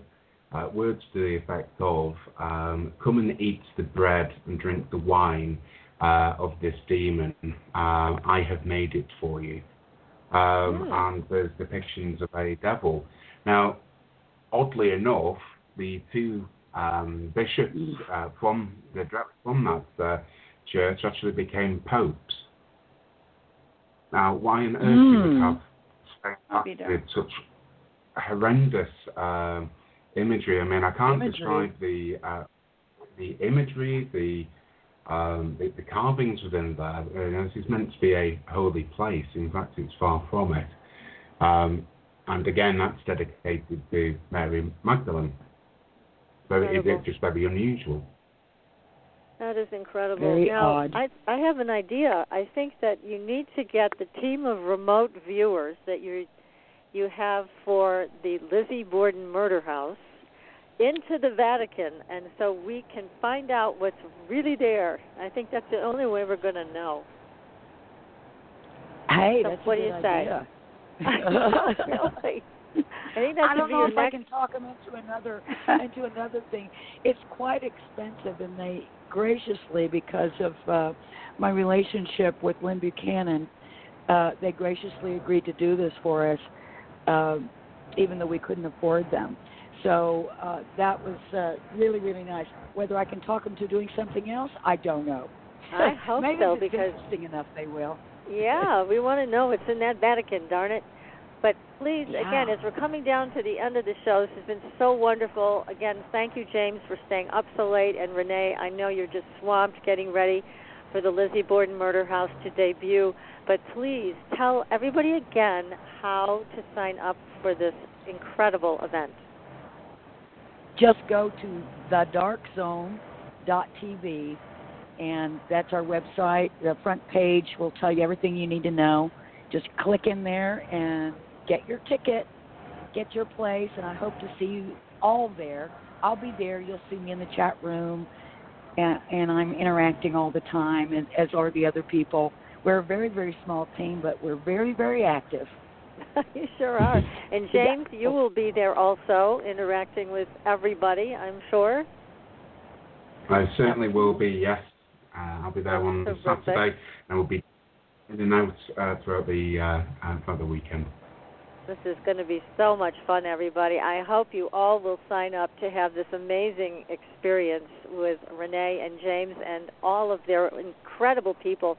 uh, words to the effect of, um, Come and eat the bread and drink the wine uh, of this demon. Uh, I have made it for you. Um, mm. And there's depictions of a devil. Now, oddly enough, the two um, bishops uh, from the from that uh, church actually became popes. Now, why on earth mm. you would have with such horrendous uh, imagery? I mean, I can't imagery. describe the uh, the imagery, the, um, the, the carvings within there. You know, this is meant to be a holy place. In fact, it's far from it. Um, and again, that's dedicated to Mary Magdalene. So it's just very unusual. That is incredible. Very now, odd. I, I have an idea. I think that you need to get the team of remote viewers that you you have for the Lizzie Borden murder house into the Vatican, and so we can find out what's really there. I think that's the only way we're going to know. Hey, so that's what a do you idea. say? I think I don't know if next... I can talk them into another into another thing. It's quite expensive, and they graciously, because of uh, my relationship with Lyn Buchanan, uh, they graciously agreed to do this for us, uh, even though we couldn't afford them. So uh, that was uh, really, really nice. Whether I can talk them to doing something else, I don't know. I hope Maybe so because interesting enough, they will. yeah, we want to know what's in that Vatican. Darn it! But please, yeah. again, as we're coming down to the end of the show, this has been so wonderful. Again, thank you, James, for staying up so late. And Renee, I know you're just swamped getting ready for the Lizzie Borden Murder House to debut. But please tell everybody again how to sign up for this incredible event. Just go to thedarkzone.tv, and that's our website. The front page will tell you everything you need to know. Just click in there and get your ticket, get your place, and I hope to see you all there. I'll be there. You'll see me in the chat room, and, and I'm interacting all the time, and as are the other people. We're a very, very small team, but we're very, very active. you sure are. And James, yeah. you will be there also, interacting with everybody, I'm sure. I certainly will be. Yes, uh, I'll be there on Saturday, and we'll be in and out uh, throughout the uh, uh throughout the weekend. This is going to be so much fun, everybody. I hope you all will sign up to have this amazing experience with Renee and James and all of their incredible people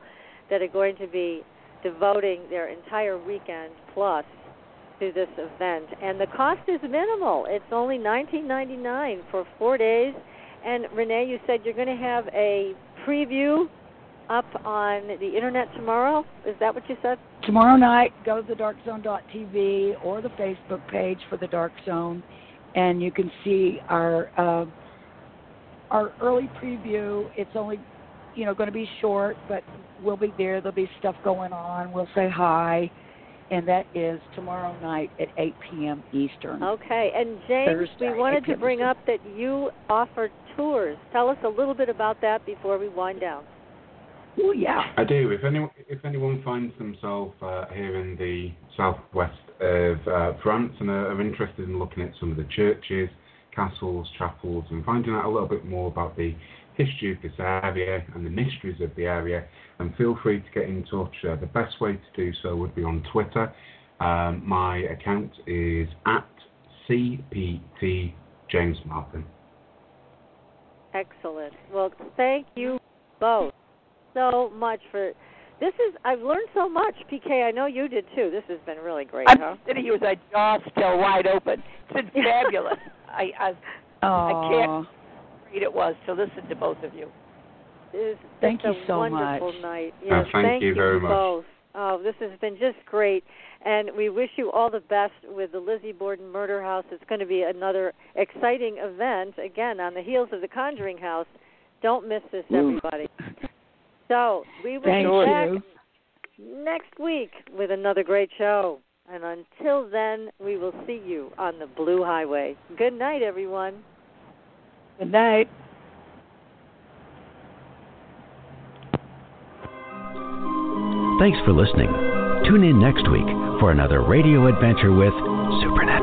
that are going to be devoting their entire weekend plus to this event. And the cost is minimal. It's only $19.99 for four days. And Renee, you said you're going to have a preview up on the internet tomorrow. Is that what you said? Tomorrow night, go to thedarkzone.tv or the Facebook page for the Dark Zone, and you can see our uh, our early preview. It's only you know going to be short, but we'll be there. There'll be stuff going on. We'll say hi. And that is tomorrow night at 8 p.m. Eastern. Okay. And James, Thursday, we wanted to bring Eastern. up that you offer tours. Tell us a little bit about that before we wind down. Oh yeah. I do. If anyone if anyone finds themselves uh, here in the southwest of uh, France and are, are, interested in looking at some of the churches, castles, chapels, and finding out a little bit more about the history of this area and the mysteries of the area, then feel free to get in touch. Uh, the best way to do so would be on Twitter. Um, my account is at CPT James Martin. Excellent. Well, thank you both so much for this is I've learned so much, PK. I know you did too. This has been really great. I'm huh? sitting here with my jaw still wide open. It's been fabulous. I I, I can't read it was to listen to both of you. It's thank you a so wonderful much. night. Oh, Yes, thank, thank you very both. much. Oh, this has been just great. And we wish you all the best with the Lizzie Borden Murder House. It's going to be another exciting event, again, on the heels of the Conjuring House. Don't miss this, everybody. So we will Thank be back you. next week with another great show. And until then, we will see you on the Blue Highway. Good night, everyone. Good night. Thanks for listening. Tune in next week for another radio adventure with Supernatural.